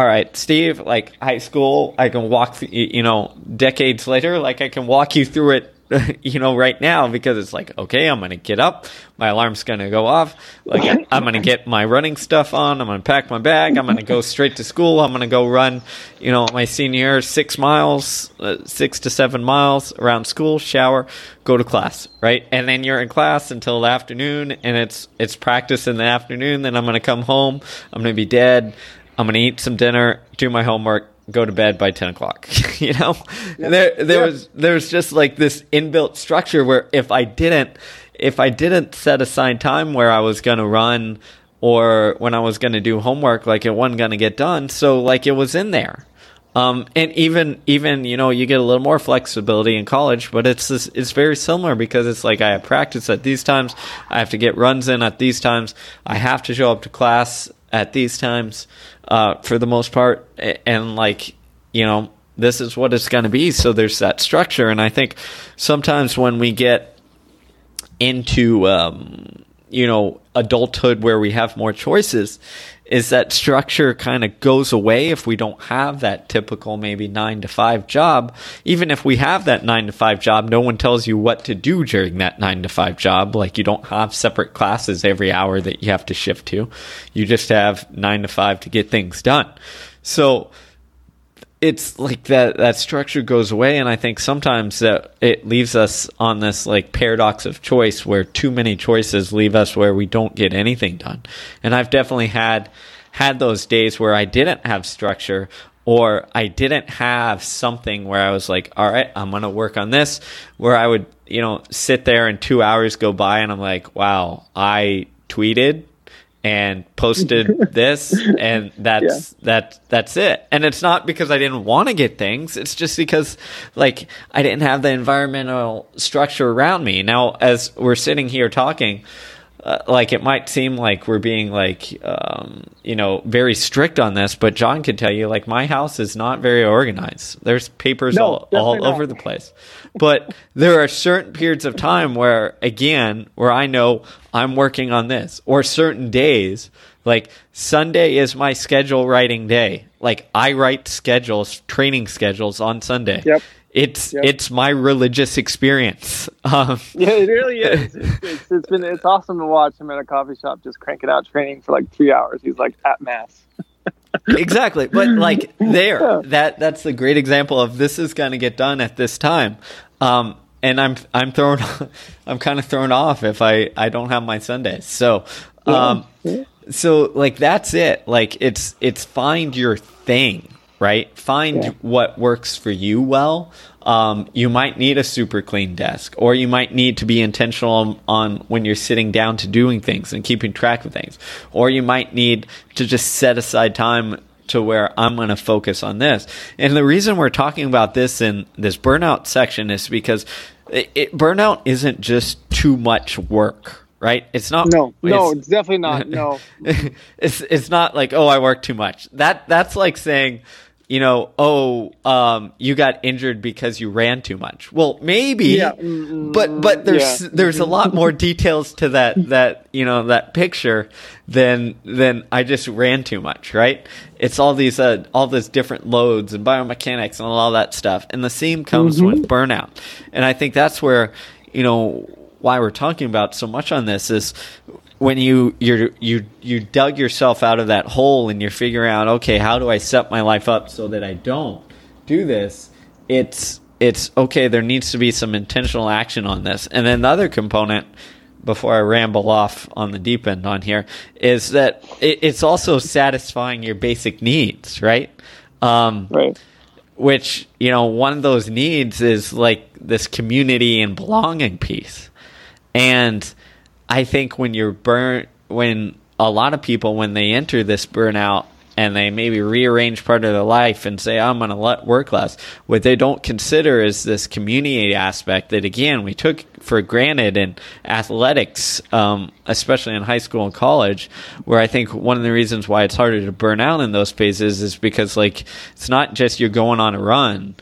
all right, Steve, like high school, I can walk, th- you know, decades later, like I can walk you through it, you know, right now because it's like, okay, I'm going to get up. My alarm's going to go off. Like I'm going to get my running stuff on. I'm going to pack my bag. I'm going to go straight to school. I'm going to go run, you know, my senior year, six miles, uh, six to seven miles around school, shower, go to class, right? And then you're in class until the afternoon and it's, it's practice in the afternoon. Then I'm going to come home. I'm going to be dead. I'm gonna eat some dinner, do my homework, go to bed by ten o'clock. you know, there there was there was just like this inbuilt structure where if I didn't if I didn't set aside time where I was gonna run or when I was gonna do homework, like it wasn't gonna get done. So like it was in there. Um, and even even you know you get a little more flexibility in college, but it's this, it's very similar because it's like I have practice at these times, I have to get runs in at these times, I have to show up to class at these times uh, for the most part. And like, you know, this is what it's going to be. So there's that structure. And I think sometimes when we get into, um, you know, adulthood where we have more choices, is that structure kind of goes away if we don't have that typical maybe nine to five job. Even if we have that nine to five job, no one tells you what to do during that nine to five job. Like you don't have separate classes every hour that you have to shift to. You just have nine to five to get things done. So, it's like that that structure goes away and i think sometimes that it leaves us on this like paradox of choice where too many choices leave us where we don't get anything done. And i've definitely had had those days where i didn't have structure or i didn't have something where i was like all right i'm going to work on this where i would you know sit there and 2 hours go by and i'm like wow i tweeted and posted this and that's yeah. that that's it. And it's not because i didn't want to get things. It's just because like i didn't have the environmental structure around me. Now as we're sitting here talking uh, like it might seem like we're being like um, you know very strict on this but Jon could tell you like my house is not very organized. There's papers no, all, all over the place. But there are certain periods of time where again where i know i'm working on this or certain days like sunday is my schedule writing day. Like i write schedules training schedules on sunday. Yep it's yep. it's my religious experience. Um, yeah, it really is. It's, it's, it's been it's awesome to watch him at a coffee shop just cranking out training for like three hours. He's like at mass. exactly, but like there, yeah. that that's the great example of this is going to get done at this time. Um, and I'm I'm thrown I'm kind of thrown off if I I don't have my Sundays. So um, yeah. so like that's it. Like it's it's find your thing right? Find yeah. what works for you well. Um, you might need a super clean desk, or you might need to be intentional on, on, when you're sitting down to doing things and keeping track of things, or you might need to just set aside time to where I'm going to focus on this. And the reason we're talking about this in this burnout section is because it, it, burnout isn't just too much work, right? It's not. No, no, it's definitely not. No, it's it's not like oh, I work too much. That that's like saying you know, oh, um, you got injured because you ran too much. Well, maybe, yeah. but but there's yeah. there's a lot more details to that that you know that picture than than I just ran too much, right? It's all these uh, all these different loads and biomechanics and all that stuff, and the same comes mm-hmm. with burnout, and I think that's where you know why we're talking about so much on this is when you you you you dug yourself out of that hole and you're figuring out okay how do I set my life up so that I don't do this? It's it's okay there needs to be some intentional action on this. And then the other component before I ramble off on the deep end on here is that it, it's also satisfying your basic needs right? Um, right. which you know one of those needs is like this community and belonging piece. And i think when you're burnt when a lot of people when they enter this burnout and they maybe rearrange part of their life and say, I'm going to work less. What they don't consider is this community aspect that, again, we took for granted in athletics, um, especially in high school and college, where I think one of the reasons why it's harder to burn out in those phases is because, like, it's not just you're going on a run.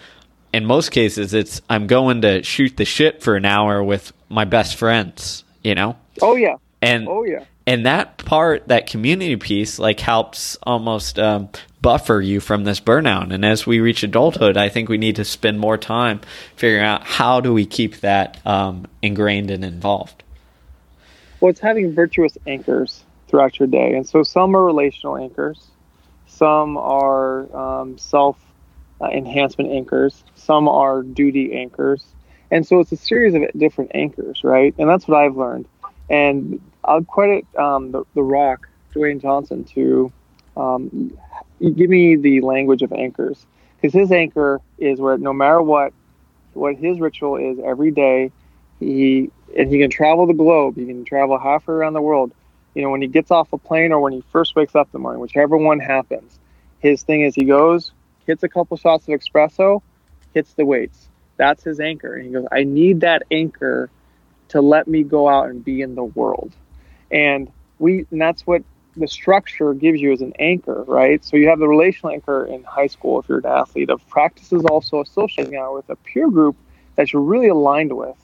In most cases, it's I'm going to shoot the shit for an hour with my best friends, you know? Oh, yeah. And, oh, yeah. and that part that community piece like helps almost um, buffer you from this burnout. And as we reach adulthood i think we need to spend more time figuring out how do we keep that um, ingrained and involved. Well it's having virtuous anchors throughout your day. And so some are relational anchors. Some are um, self uh, enhancement anchors. Some are duty anchors. And so it's a series of different anchors right? And that's what i've learned and I'll credit um, the, the Rock, Dwayne Johnson, to um, give me the language of anchors. Because his anchor is where no matter what, what his ritual is every day, he and he can travel the globe. He can travel halfway around the world. You know, when he gets off a plane or when he first wakes up in the morning, whichever one happens, his thing is he goes, hits a couple shots of espresso, hits the weights. That's his anchor. And he goes, I need that anchor to let me go out and be in the world. And we and that's what the structure gives you as an anchor, right? So you have the relational anchor in high school if you're an athlete of practices also associating out with a peer group that you're really aligned with.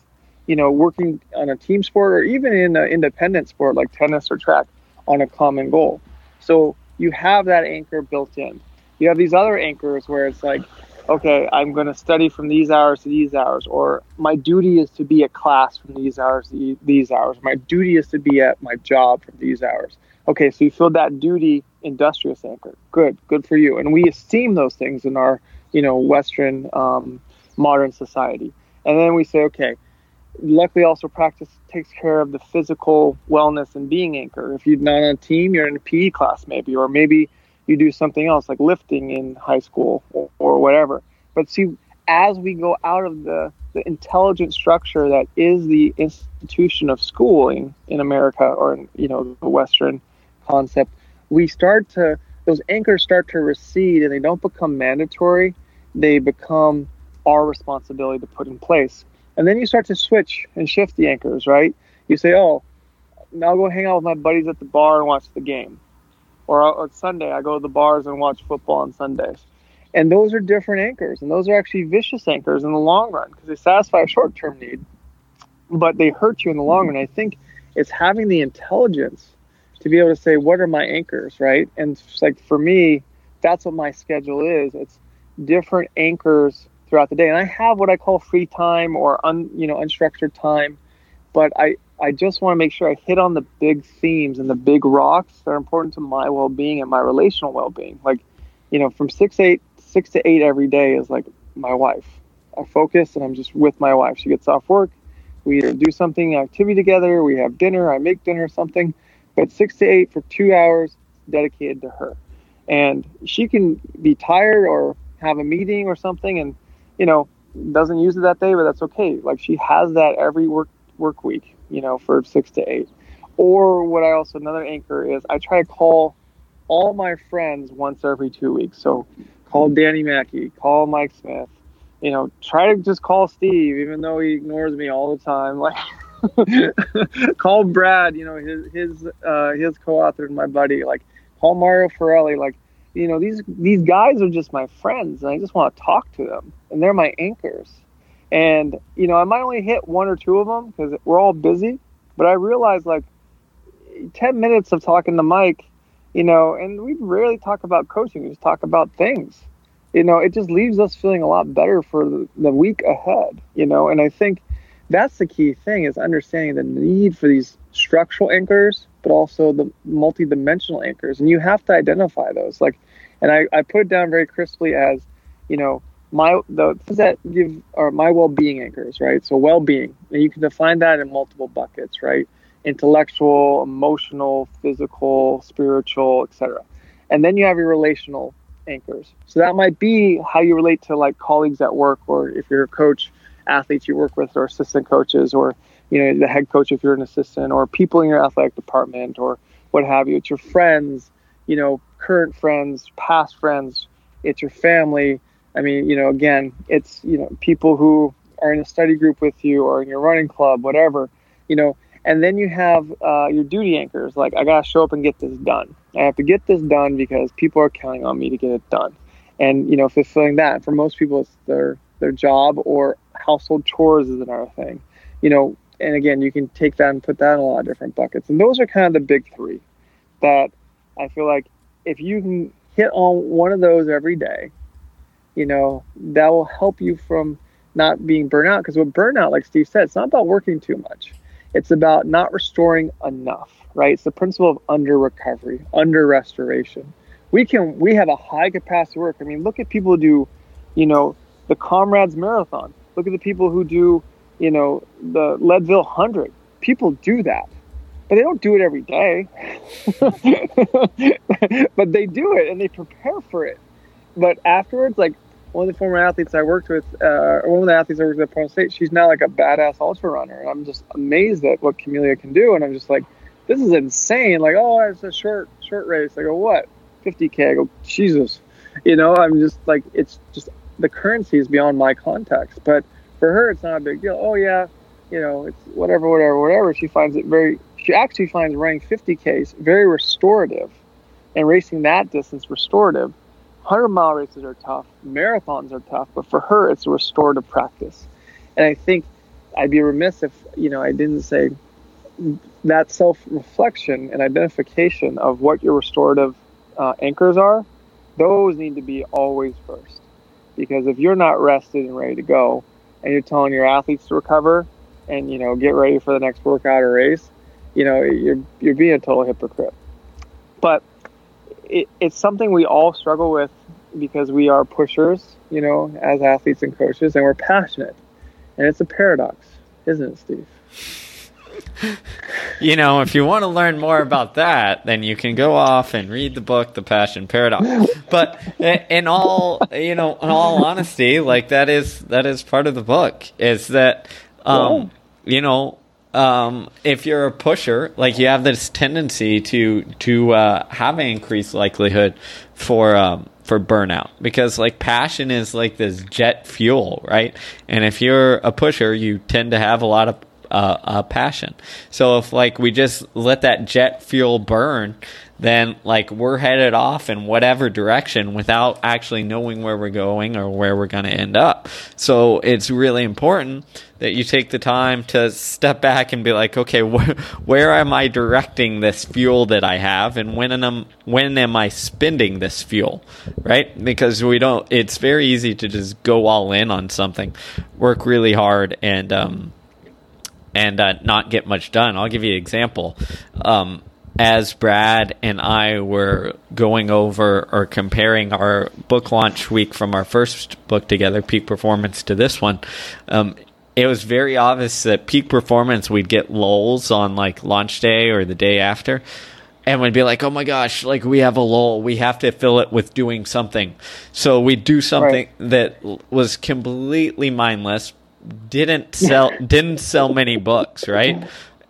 You know, working on a team sport or even in an independent sport like tennis or track on a common goal. So you have that anchor built in. You have these other anchors where it's like, okay, I'm going to study from these hours to these hours, or my duty is to be at class from these hours to these hours. My duty is to be at my job from these hours. Okay, so you feel that duty industrious anchor. Good, good for you. And we esteem those things in our, you know, Western um, modern society. And then we say, okay, luckily also practice takes care of the physical wellness and being anchor. If you're not on a team, you're in a PE class maybe, or maybe you do something else like lifting in high school or, or whatever. But see, as we go out of the, the intelligent structure that is the institution of schooling in America or in, you know the Western concept, we start to those anchors start to recede and they don't become mandatory. They become our responsibility to put in place. And then you start to switch and shift the anchors, right? You say, oh, now I'll go hang out with my buddies at the bar and watch the game or on Sunday I go to the bars and watch football on Sundays. And those are different anchors, and those are actually vicious anchors in the long run because they satisfy a short-term need, but they hurt you in the long run. I think it's having the intelligence to be able to say, "What are my anchors?" Right? And like for me, that's what my schedule is. It's different anchors throughout the day, and I have what I call free time or un, you know unstructured time, but I I just want to make sure I hit on the big themes and the big rocks that are important to my well-being and my relational well-being. Like, you know, from six eight six to eight every day is like my wife. I focus and I'm just with my wife. She gets off work, we do something activity together. We have dinner. I make dinner or something, but six to eight for two hours dedicated to her, and she can be tired or have a meeting or something, and you know doesn't use it that day, but that's okay. Like she has that every work work week, you know, for six to eight. Or what I also another anchor is I try to call all my friends once every two weeks. So call Danny Mackey, call Mike Smith, you know, try to just call Steve, even though he ignores me all the time. Like call Brad, you know, his his uh, his co-author and my buddy. Like call Mario Fraioli. Like you know, these these guys are just my friends, and I just want to talk to them, and they're my anchors. And, you know, I might only hit one or two of them because we're all busy, but I realized like 10 minutes of talking to Mike, you know, and we rarely talk about coaching, we just talk about things. You know, it just leaves us feeling a lot better for the, week ahead, you know, and I think that's the key thing is understanding the need for these structural anchors, but also the multi-dimensional anchors, and you have to identify those. Like, and I, I put it down very crisply as, you know, my the things that give are my well-being anchors, right? So well-being, and you can define that in multiple buckets, right? Intellectual, emotional, physical, spiritual, etc. And then you have your relational anchors. So that might be how you relate to like colleagues at work, or if you're a coach, athletes you work with, or assistant coaches, or you know the head coach if you're an assistant, or people in your athletic department, or what have you. It's your friends, you know, current friends, past friends. It's your family. I mean, you know, again, it's you know people who are in a study group with you or in your running club, whatever. You know, and then you have uh, your duty anchors, like I gotta show up and get this done. I have to get this done because people are counting on me to get it done, and you know, fulfilling that. For most people, it's their their job or household chores is another thing. You know, and again, you can take that and put that in a lot of different buckets. And those are kind of the big three that I feel like if you can hit on one of those every day, you know, that will help you from not being burnout. Because with burnout, like Steve said, it's not about working too much it's about not restoring enough, right? It's the principle of under recovery, under restoration. We can we have a high capacity work. I mean, look at people who do, you know, the Comrades Marathon. Look at the people who do, you know, the Leadville Hundred. People do that, but they don't do it every day. but they do it and they prepare for it. But afterwards, like one of the former athletes I worked with, uh, one of the athletes I worked with at Pro State, she's now like a badass ultra runner. And I'm just amazed at what Camelia can do. And I'm just like, this is insane. Like, oh, it's a short, short race. I go, what? 50K. I go, Jesus. You know, I'm just like, it's just the currency is beyond my context. But for her, it's not a big deal. Oh, yeah, you know, it's whatever, whatever, whatever. She finds it very, she actually finds running 50Ks very restorative and racing that distance restorative 100 mile races are tough, marathons are tough, but for her, it's a restorative practice. And I think I'd be remiss if, you know, I didn't say that self reflection and identification of what your restorative uh, anchors are, those need to be always first. Because if you're not rested and ready to go, and you're telling your athletes to recover and, you know, get ready for the next workout or race, you know, you're, you're being a total hypocrite. But it, it's something we all struggle with because we are pushers, you know, as athletes and coaches, and we're passionate. And it's a paradox, isn't it, Steve? you know, if you want to learn more about that, then you can go off and read the book, The Passion Paradox. But in all, you know, in all honesty, like that is that is part of the book. Is that, um, you know, um, if you're a pusher, like you have this tendency to to uh, have an increased likelihood for um, for burnout because like passion is like this jet fuel, right? And if you're a pusher, you tend to have a lot of uh, uh, passion. So if like we just let that jet fuel burn, then like we're headed off in whatever direction without actually knowing where we're going or where we're going to end up. So it's really important that you take the time to step back and be like, okay, wh- where am I directing this fuel that I have, and when am when am I spending this fuel, right? Because we don't. It's very easy to just go all in on something, work really hard, and um, and uh, not get much done. I'll give you an example. Um, as Brad and I were going over or comparing our book launch week from our first book together, Peak Performance, to this one, um, it was very obvious that Peak Performance we'd get lulls on like launch day or the day after. And we'd be like, oh my gosh, like we have a lull. We have to fill it with doing something. So we'd do something right. that was completely mindless, didn't sell didn't sell many books, right?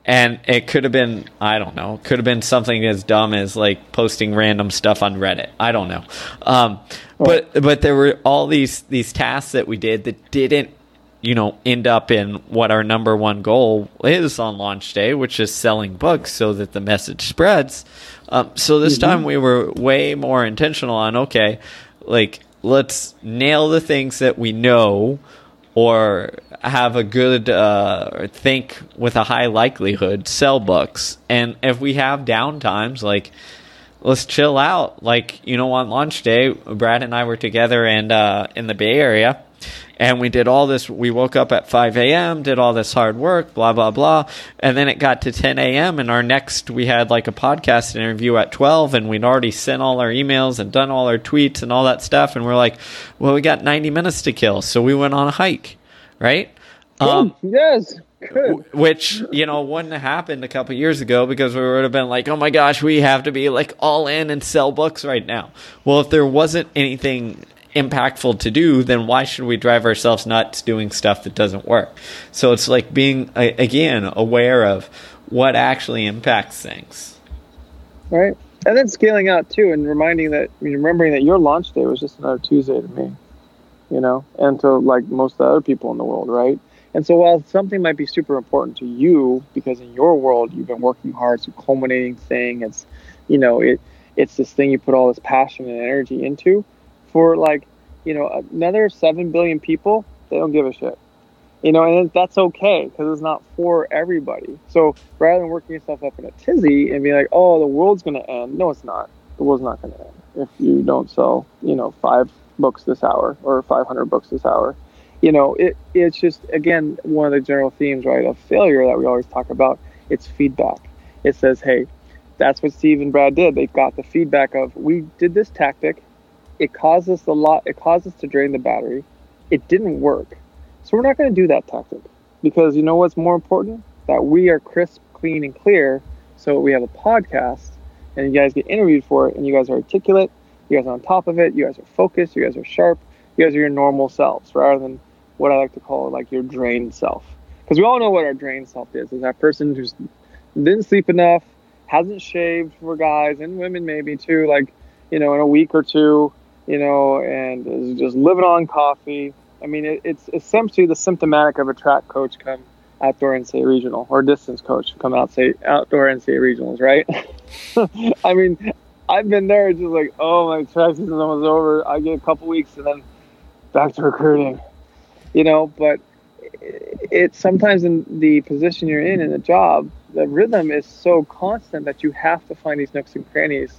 And it could have been I don't know, could have been something as dumb as like posting random stuff on Reddit. I don't know, um, but but there were all these these tasks that we did that didn't you know end up in what our number one goal is on launch day, which is selling books so that the message spreads. Um, so this mm-hmm. time we were way more intentional on okay, like let's nail the things that we know or have a good uh, think with a high likelihood sell books. And if we have downtimes, like let's chill out. Like you know, on launch day, Brad and I were together and uh, in the Bay Area, and we did all this. We woke up at 5 a.m., did all this hard work, blah, blah, blah. And then it got to 10 a.m., and our next, we had like a podcast interview at 12, and we'd already sent all our emails and done all our tweets and all that stuff. And we're like, well, we got 90 minutes to kill. So we went on a hike, right? Um, yes. Good. Which you know wouldn't have happened a couple years ago because we would have been like, oh my gosh, we have to be like all in and sell books right now. Well, if there wasn't anything impactful to do, then why should we drive ourselves nuts doing stuff that doesn't work? So it's like being again aware of what actually impacts things. Right. And then scaling out too and reminding that remembering that your launch day was just another Tuesday to me. You know, and to like most other people in the world, right? And so while something might be super important to you because in your world you've been working hard, it's a culminating thing, it's you know, it it's this thing you put all this passion and energy into. For like you know another 7 billion people they don't give a shit. You know and that's okay because it's not for everybody. So rather than working yourself up in a tizzy and be like oh the world's going to end no it's not. The world's not going to end if you don't sell you know five books this hour or 500 books this hour you know it, it's just again one of the general themes right of failure that we always talk about it's feedback it says hey that's what steve and brad did they got the feedback of we did this tactic it caused us a lot. It caused us to drain the battery. It didn't work, so we're not going to do that tactic because you know what's more important? That we are crisp, clean, and clear. So we have a podcast, and you guys get interviewed for it, and you guys are articulate. You guys are on top of it. You guys are focused. You guys are sharp. You guys are your normal selves rather than what I like to call like your drained self. Because we all know what our drained self is. Is that person who's didn't sleep enough, hasn't shaved for guys and women maybe too, like you know, in a week or two, you know, and is just living on coffee. I mean, it, it's essentially the symptomatic of a track coach come outdoor NCAA regional or distance coach come out say outdoor NCAA regionals, right? I mean, I've been there. Just like, oh, my track season's almost over. I get a couple weeks and then back to recruiting, you know. But it's sometimes in the position you're in in the job, the rhythm is so constant that you have to find these nooks and crannies,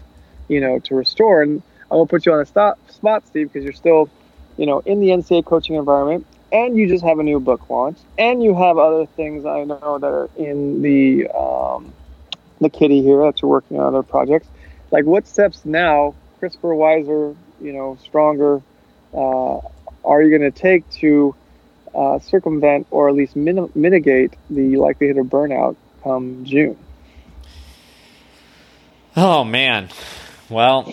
you know, to restore. And I won't put you on the stop, spot, Steve, because you're still, you know, in the NCAA coaching environment, and you just have a new book launch, and you have other things I know that are in the um, the kitty here that you're working on other projects. Like, what steps now, crisper, wiser, you know, stronger, uh, are you going to take to uh, circumvent or at least min- mitigate the likelihood of burnout come June? Oh man, well,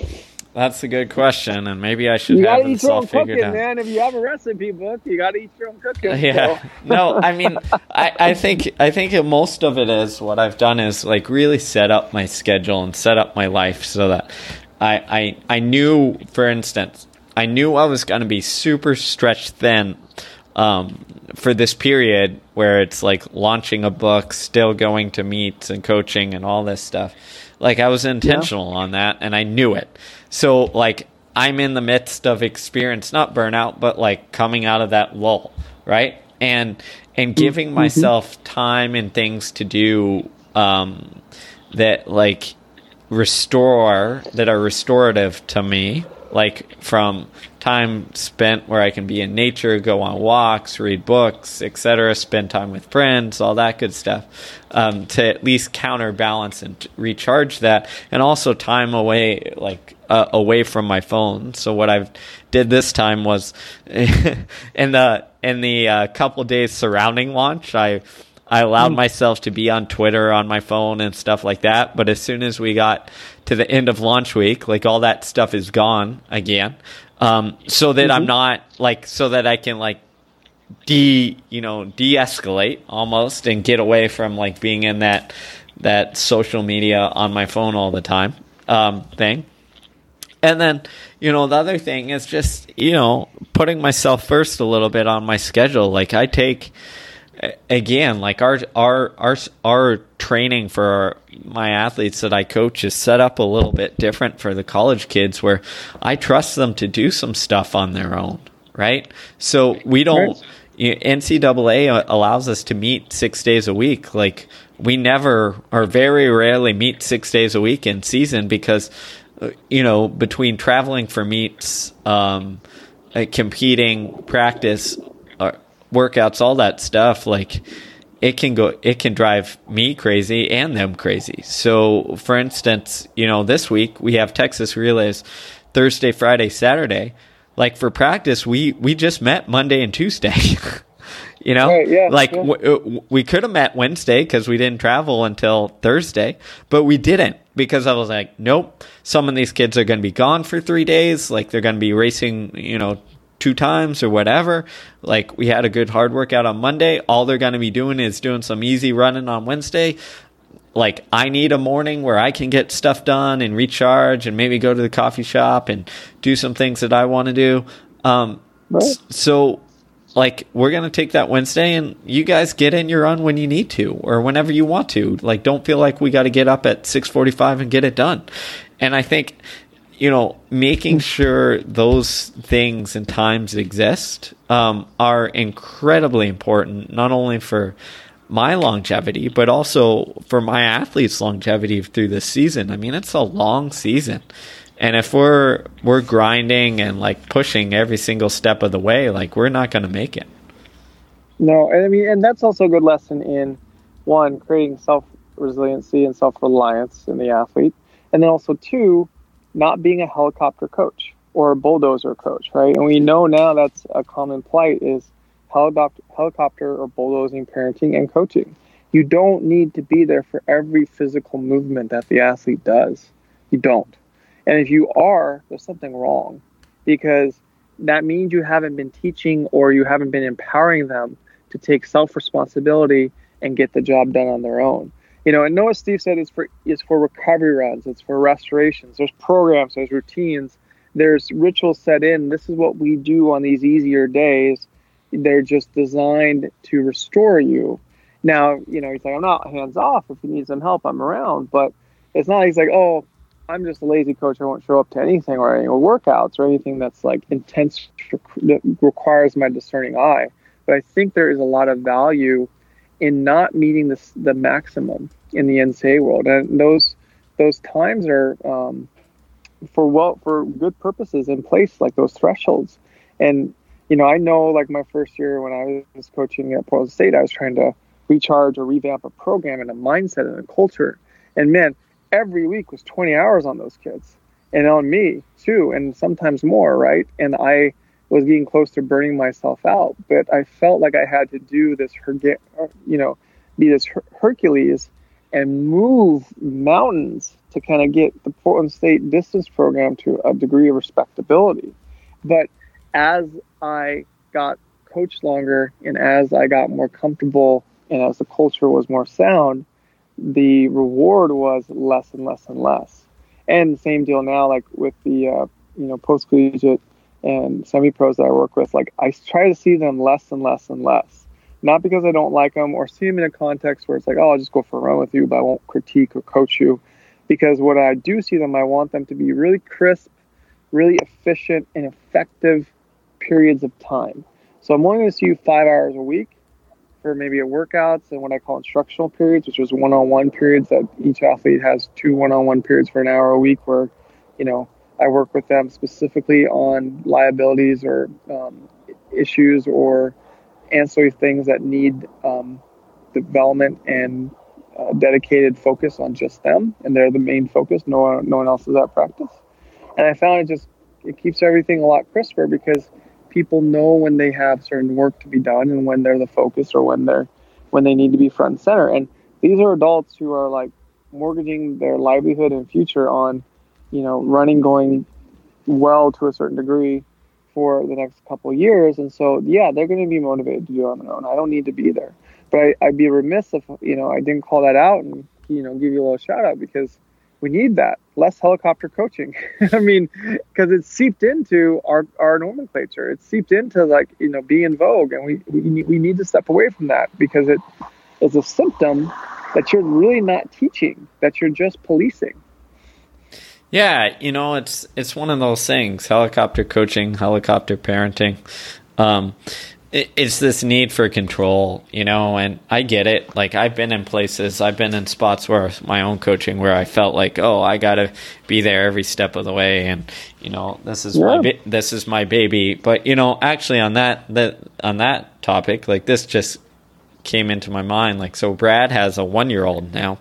that's a good question, and maybe I should you have this all figured cooking, out. man. If you have a recipe book, you gotta eat your own cooking. Yeah. So. no, I mean, I, I think I think most of it is what I've done is like really set up my schedule and set up my life so that I I, I knew, for instance, I knew I was going to be super stretched thin um, for this period where it's like launching a book, still going to meets and coaching and all this stuff. Like I was intentional on that, and I knew it. So like I'm in the midst of experience, not burnout, but like coming out of that lull, right? And and giving Mm-hmm. myself time and things to do um, that like restore that are restorative to me like from time spent where I can be in nature, go on walks, read books, etc., spend time with friends, all that good stuff, um, to at least counterbalance and recharge that, and also time away, like uh, away from my phone. So what I've did this time was in the in the uh, couple days surrounding launch, I. I allowed myself to be on Twitter on my phone and stuff like that. But as soon as we got to the end of launch week, like all that stuff is gone again. Um, so that I'm not like, so that I can like de, you know, de-escalate almost and get away from like being in that, that social media on my phone all the time, um, thing. And then, you know, the other thing is just, you know, putting myself first a little bit on my schedule. Like I take, again like our our our our training for my athletes that I coach is set up a little bit different for the college kids where I trust them to do some stuff on their own right? So we don't NCAA allows us to meet 6 days a week. Like we never or very rarely meet 6 days a week in season because uh, you know between traveling for meets um uh, competing, practice, workouts, all that stuff, like it can go, it can drive me crazy and them crazy. So, for instance, you know, this week we have Texas relays Thursday, Friday, Saturday. Like for practice, we we just met Monday and Tuesday. you know, right, yeah, like yeah. W- uh, we could have met Wednesday because we didn't travel until Thursday, but we didn't because I was like, nope. Some of these kids are going to be gone for three days. Like they're going to be racing, you know, two times or whatever. Like we had a good hard workout on Monday. All they're going to be doing is doing some easy running on Wednesday. Like I need a morning where I can get stuff done and recharge and maybe go to the coffee shop and do some things that I want to do. Um, Right. so like we're gonna take that Wednesday and you guys get in your run when you need to or whenever you want to. Like don't feel like we got to get up at six forty five and get it done. And I think you know making sure those things and times exist um, are incredibly important, not only for my longevity, but also for my athletes' longevity through this season. I mean, it's a long season. And if we're we're grinding and like pushing every single step of the way, like we're not going to make it. No, I mean, and that's also a good lesson in one creating self resiliency and self reliance in the athlete, and then also two, not being a helicopter coach or a bulldozer coach, right? And we know now that's a common plight is helicopter, or bulldozing parenting and coaching. You don't need to be there for every physical movement that the athlete does. You don't. And if you are, there's something wrong because that means you haven't been teaching or you haven't been empowering them to take self responsibility and get the job done on their own. You know, and what Steve said is for is for recovery runs, it's for restorations. There's programs, there's routines, there's rituals set in. This is what we do on these easier days. They're just designed to restore you. Now, you know, he's like, I'm not hands off. If you need some help, I'm around. But it's not. He's like, oh, I'm just a lazy coach. I won't show up to anything or any workouts or anything that's like intense that requires my discerning eye. But I think there is a lot of value in not meeting the the maximum in the NCAA world, and those those times are um, for well for good purposes in place, like those thresholds. And you know, I know like my first year when I was coaching at Portland State, I was trying to recharge or revamp a program and a mindset and a culture. And man, every week was 20 hours on those kids and on me too, and sometimes more, right? And I was getting close to burning myself out, but I felt like I had to do this, you know, be this Hercules and move mountains to kind of get the Portland State distance program to a degree of respectability. But as I got coached longer and as I got more comfortable and as the culture was more sound, the reward was less and less and less. And same deal now, like with the uh, you know post collegiate and semi pros that I work with, like I try to see them less and less and less. Not because I don't like them or see them in a context where it's like, oh, I'll just go for a run with you, but I won't critique or coach you. Because when I do see them, I want them to be really crisp, really efficient, and effective periods of time. So I'm only going to see you five hours a week for maybe a workouts and what I call instructional periods, which is one-on-one periods that each athlete has two one-on-one periods for an hour a week where, you know, I work with them specifically on liabilities or um, issues or ancillary things that need um, development and uh, dedicated focus on just them, and they're the main focus. No one, no one else is at practice. And I found it just it keeps everything a lot crisper because people know when they have certain work to be done and when they're the focus or when they're when they need to be front and center. And these are adults who are like mortgaging their livelihood and future on, you know, running going well to a certain degree for the next couple years. And so, yeah, they're going to be motivated to do it on their own. I don't need to be there. But I, I'd be remiss if, you know, I didn't call that out and, you know, give you a little shout out because we need that less helicopter coaching. I mean, because it's seeped into our, our nomenclature. It's seeped into like you know being in vogue, and we we we need to step away from that because it is a symptom that you're really not teaching, that you're just policing. Yeah, you know, it's it's one of those things: helicopter coaching, helicopter parenting. Um, it's this need for control, you know, and I get it. Like I've been in places, I've been in spots where my own coaching where I felt like, oh, I got to be there every step of the way, and you know, this is yeah. my ba- this is my baby. But you know, actually, on that that on that topic, like this just came into my mind. Like, so Brad has a one year old now.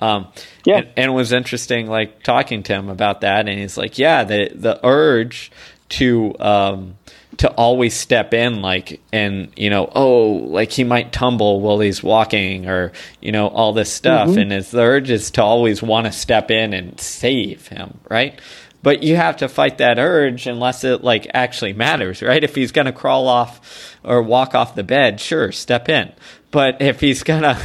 Um, yeah, and, and, it was interesting, like talking to him about that, and he's like, yeah, the the urge to um, to always step in like and you know oh like he might tumble while he's walking or you know all this stuff. Mm-hmm. and his urge is to always want to step in and save him right? But you have to fight that urge unless it like actually matters right? If he's going to crawl off or walk off the bed sure step in but if he's gonna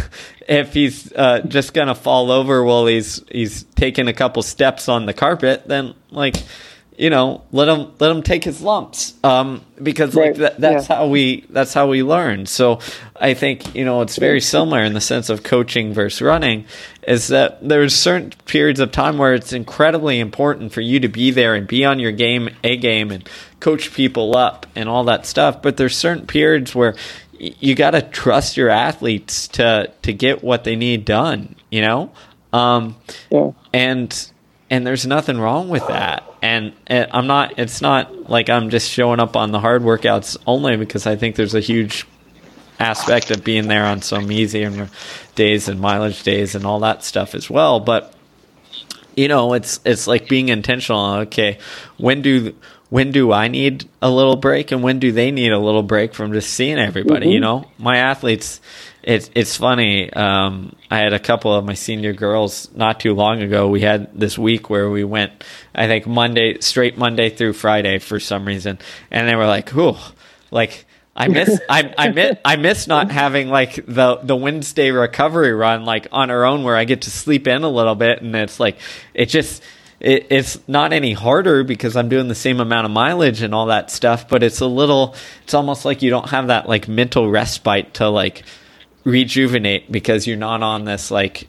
if he's uh, just gonna fall over while he's he's taking a couple steps on the carpet then like you know, let him let him take his lumps, um, because right. like that, that's yeah. how we that's how we learn. So I think you know it's very similar in the sense of coaching versus running, is that there's certain periods of time where it's incredibly important for you to be there and be on your game, a game, and coach people up and all that stuff. But there's certain periods where you got to trust your athletes to to get what they need done. You know, um, yeah. and and there's nothing wrong with that and it, I'm not. It's not like I'm just showing up on the hard workouts only because I think there's a huge aspect of being there on some easier days and mileage days and all that stuff as well. But you know, it's it's like being intentional. Okay, when do when do I need a little break and when do they need a little break from just seeing everybody? Mm-hmm. You know, my athletes it's it's funny. Um, I had a couple of my senior girls not too long ago. We had this week where we went, I think Monday straight Monday through Friday for some reason, and they were like, "Whew, like." I miss I I miss I miss not having like the the Wednesday recovery run like on our own where I get to sleep in a little bit and it's like it just it, it's not any harder because I'm doing the same amount of mileage and all that stuff, but it's a little it's almost like you don't have that like mental respite to like rejuvenate because you're not on this like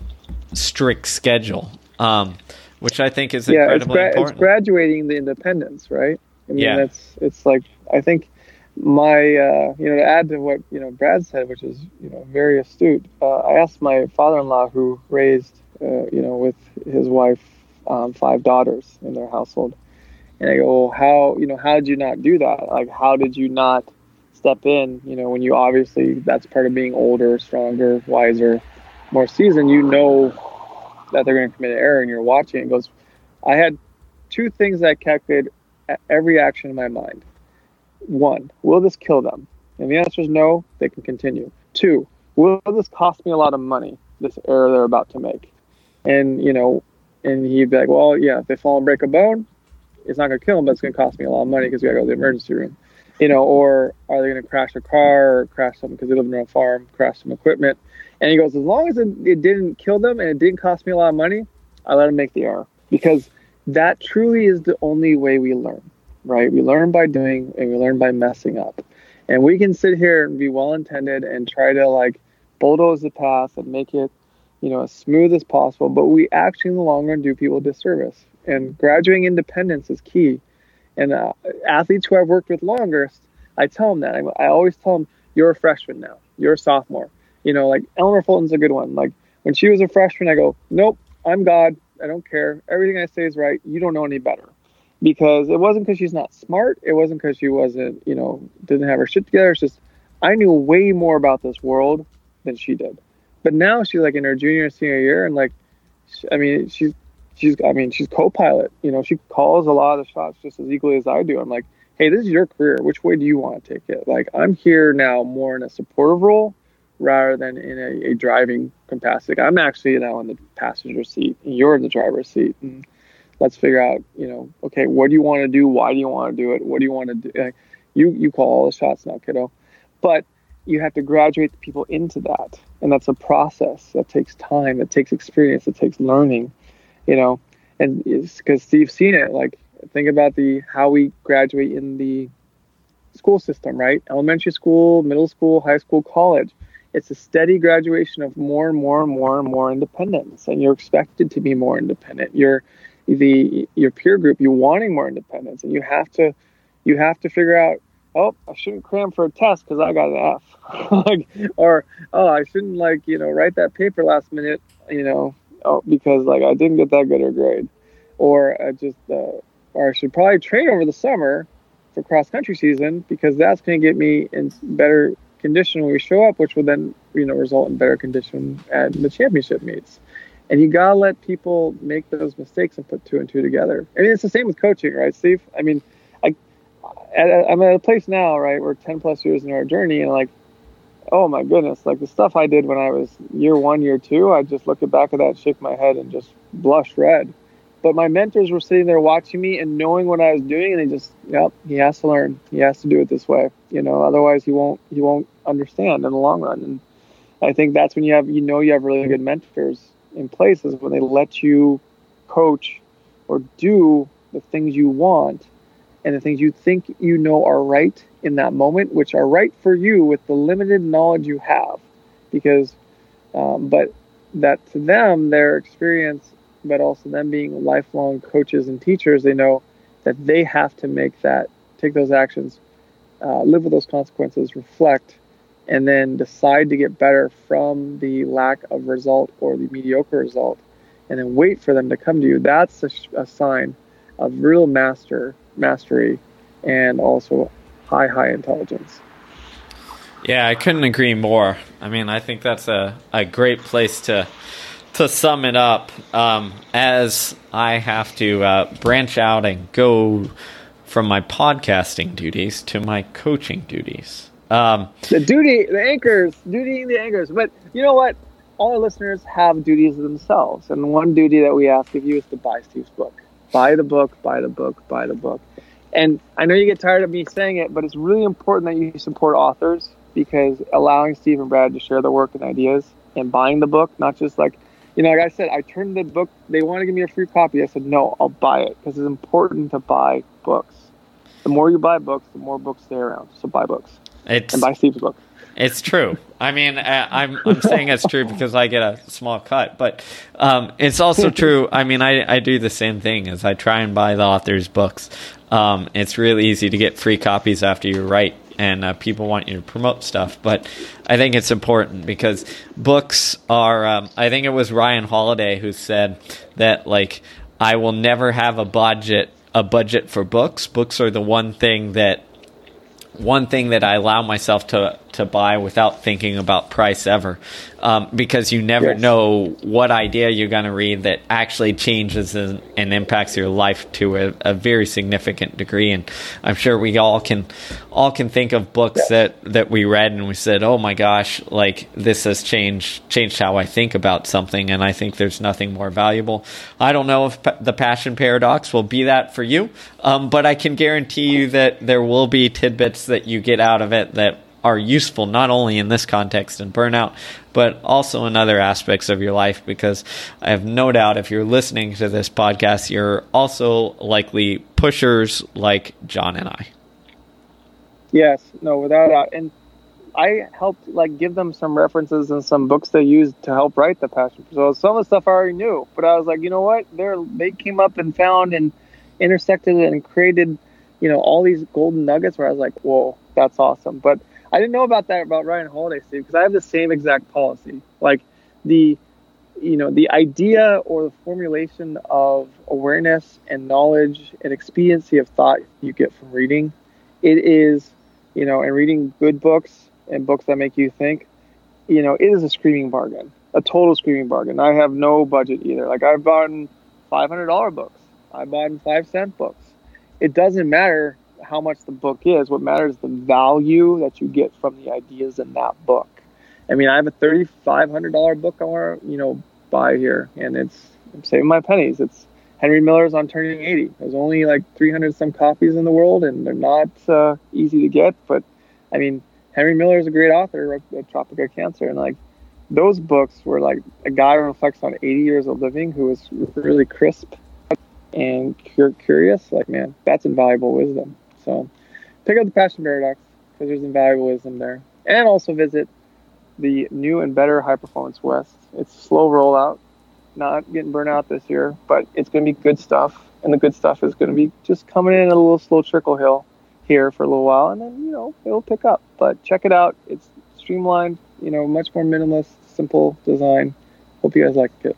strict schedule, um, which I think is yeah, incredibly it's gra- important. It's graduating the independence, right? I mean, yeah. it's it's like I think my uh, you know to add to what you know Brad said, which is you know very astute. Uh, I asked my father-in-law who raised uh, you know with his wife um, five daughters in their household, and I go, well, how you know how did you not do that? Like how did you not step in, you know, when you obviously that's part of being older, stronger, wiser, more seasoned, you know that they're going to commit an error and you're watching it goes, I had two things that kept it every action in my mind. One, will this kill them? And the answer is no, they can continue. Two, will this cost me a lot of money, this error they're about to make? And, you know, and he'd be like, well, yeah, if they fall and break a bone, it's not going to kill them, but it's going to cost me a lot of money because we got to go to the emergency room you know, or are they going to crash a car or crash something because they live on a farm, crash some equipment? And he goes, as long as it, it didn't kill them and it didn't cost me a lot of money, I let them make the error because that truly is the only way we learn, right? We learn by doing and we learn by messing up. And we can sit here and be well intended and try to like bulldoze the path and make it, you know, as smooth as possible. But we actually in the long run do people disservice. And graduating independence is key and uh, athletes who I've worked with longest, I tell them that. I, I, always tell them, you're a freshman now. You're a sophomore. You know, like Eleanor Fulton's a good one. Like when she was a freshman, I go, nope, I'm God. I don't care. Everything I say is right. You don't know any better. Because it wasn't because she's not smart. It wasn't because she wasn't, you know, didn't have her shit together. It's just I knew way more about this world than she did. But now she's like in her junior, senior year, and like, I mean, she's she's I mean she's co-pilot. You know, she calls a lot of shots just as equally as I do. I'm like, hey, this is your career. Which way do you want to take it? Like I'm here now more in a supportive role rather than in a, a driving capacity. I'm actually now in the passenger seat and you're in the driver's seat. And let's figure out, you know, okay, what do you want to do? Why do you want to do it? What do you want to do? Like, you you call all the shots now, kiddo. But you have to graduate the people into that. And that's a process that takes time, that takes experience, that takes learning you know, and because Steve's seen it. Like, think about the how we graduate in the school system, right? Elementary school, middle school, high school, college. It's a steady graduation of more and more and more and more independence, and you're expected to be more independent. You're the your peer group, you're wanting more independence, and you have to you have to figure out oh, I shouldn't cram for a test because I got an F, like, or oh, I shouldn't like you know write that paper last minute, you know, oh, because like I didn't get that good a grade, or I just, uh, or I should probably train over the summer for cross country season because that's going to get me in better condition when we show up, which will then you know result in better condition at the championship meets. And you gotta let people make those mistakes and put two and two together. I mean, it's the same with coaching, right, Steve? I mean, at, I'm at a place now, right? We're 10 plus years in our journey, and like, oh my goodness, like the stuff I did when I was year one, year two, I just look at back at that, shake my head, and just blush red. But my mentors were sitting there watching me and knowing what I was doing, and they just, yep, he has to learn. He has to do it this way, you know. Otherwise, he won't he won't understand in the long run. And I think that's when you have you know you have really good mentors in place is when they let you coach or do the things you want and the things you think you know are right in that moment, which are right for you with the limited knowledge you have. Because, um, but that to them, their experience, but also them being lifelong coaches and teachers, they know that they have to make that, take those actions, uh, live with those consequences, reflect, and then decide to get better from the lack of result or the mediocre result, and then wait for them to come to you. That's a, a sign of real master mastery and also high high intelligence. Yeah, I couldn't agree more. I mean, I think that's a, a great place to to sum it up. Um, as I have to uh, branch out and go from my podcasting duties to my coaching duties. Um, the duty, the anchors, duty the anchors. But you know what? All our listeners have duties themselves, and one duty that we ask of you is to buy Steve's book buy the book, buy the book, buy the book. And I know you get tired of me saying it, but it's really important that you support authors because allowing Steve and Brad to share their work and ideas and buying the book, not just like, you know, like I said, I turned the book, they want to give me a free copy. I said, no, I'll buy it because it's important to buy books. The more you buy books, the more books stay around. So buy books. It's, and buy Steve's book. It's true. I mean, I'm I'm saying it's true because I get a small cut, but um, it's also true. I mean, I I do the same thing as I try and buy the author's books. Um, it's really easy to get free copies after you write, and uh, people want you to promote stuff. But I think it's important because books are. Um, I think it was Ryan Holiday who said that like I will never have a budget a budget for books. Books are the one thing that one thing that I allow myself to to buy without thinking about price ever, um, because you never yes. know what idea you're going to read that actually changes and, and impacts your life to a, a, very significant degree. And I'm sure we all can all can think of books yes. that that we read and we said, "Oh my gosh, like this has changed changed how I think about something." And I think there's nothing more valuable. I don't know if the Passion Paradox will be that for you, um, but I can guarantee you that there will be tidbits that you get out of it that are useful not only in this context and burnout, but also in other aspects of your life. Because I have no doubt if you're listening to this podcast, you're also likely pushers like Jon and I. Yes, no, without doubt. And I helped like give them some references and some books they used to help write the passion. So some of the stuff I already knew, but I was like, you know what? They're, they came up and found and intersected and created, you know, all these golden nuggets where I was like, whoa, that's awesome. But I didn't know about that about Ryan Holiday, Steve, because I have the same exact policy. Like the, you know, the idea or the formulation of awareness and knowledge and expediency of thought you get from reading, it is, you know, and reading good books and books that make you think, you know, it is a screaming bargain, a total screaming bargain. I have no budget either. Like I've bought $500 books. I bought five cent books. It doesn't matter how much the book is. What matters is the value that you get from the ideas in that book. I mean, I have a thirty-five hundred dollar book I want to, you know, buy here, and it's I'm saving my pennies. It's Henry Miller's on turning eighty. There's only like three hundred some copies in the world, and they're not uh, easy to get. But I mean, Henry Miller is a great author of Tropic of Cancer, and like those books were like a guy reflects on 80 years of living who was really crisp and curious. Like, man, that's invaluable wisdom. So pick up the Passion Paradox because there's invaluable wisdom there. And also visit the new and better High Performance West. It's a slow rollout, not getting burnt out this year, but it's going to be good stuff. And the good stuff is going to be just coming in a little slow trickle hill here for a little while, and then you know it'll pick up. But check it out; it's streamlined, you know, much more minimalist, simple design. Hope you guys like it.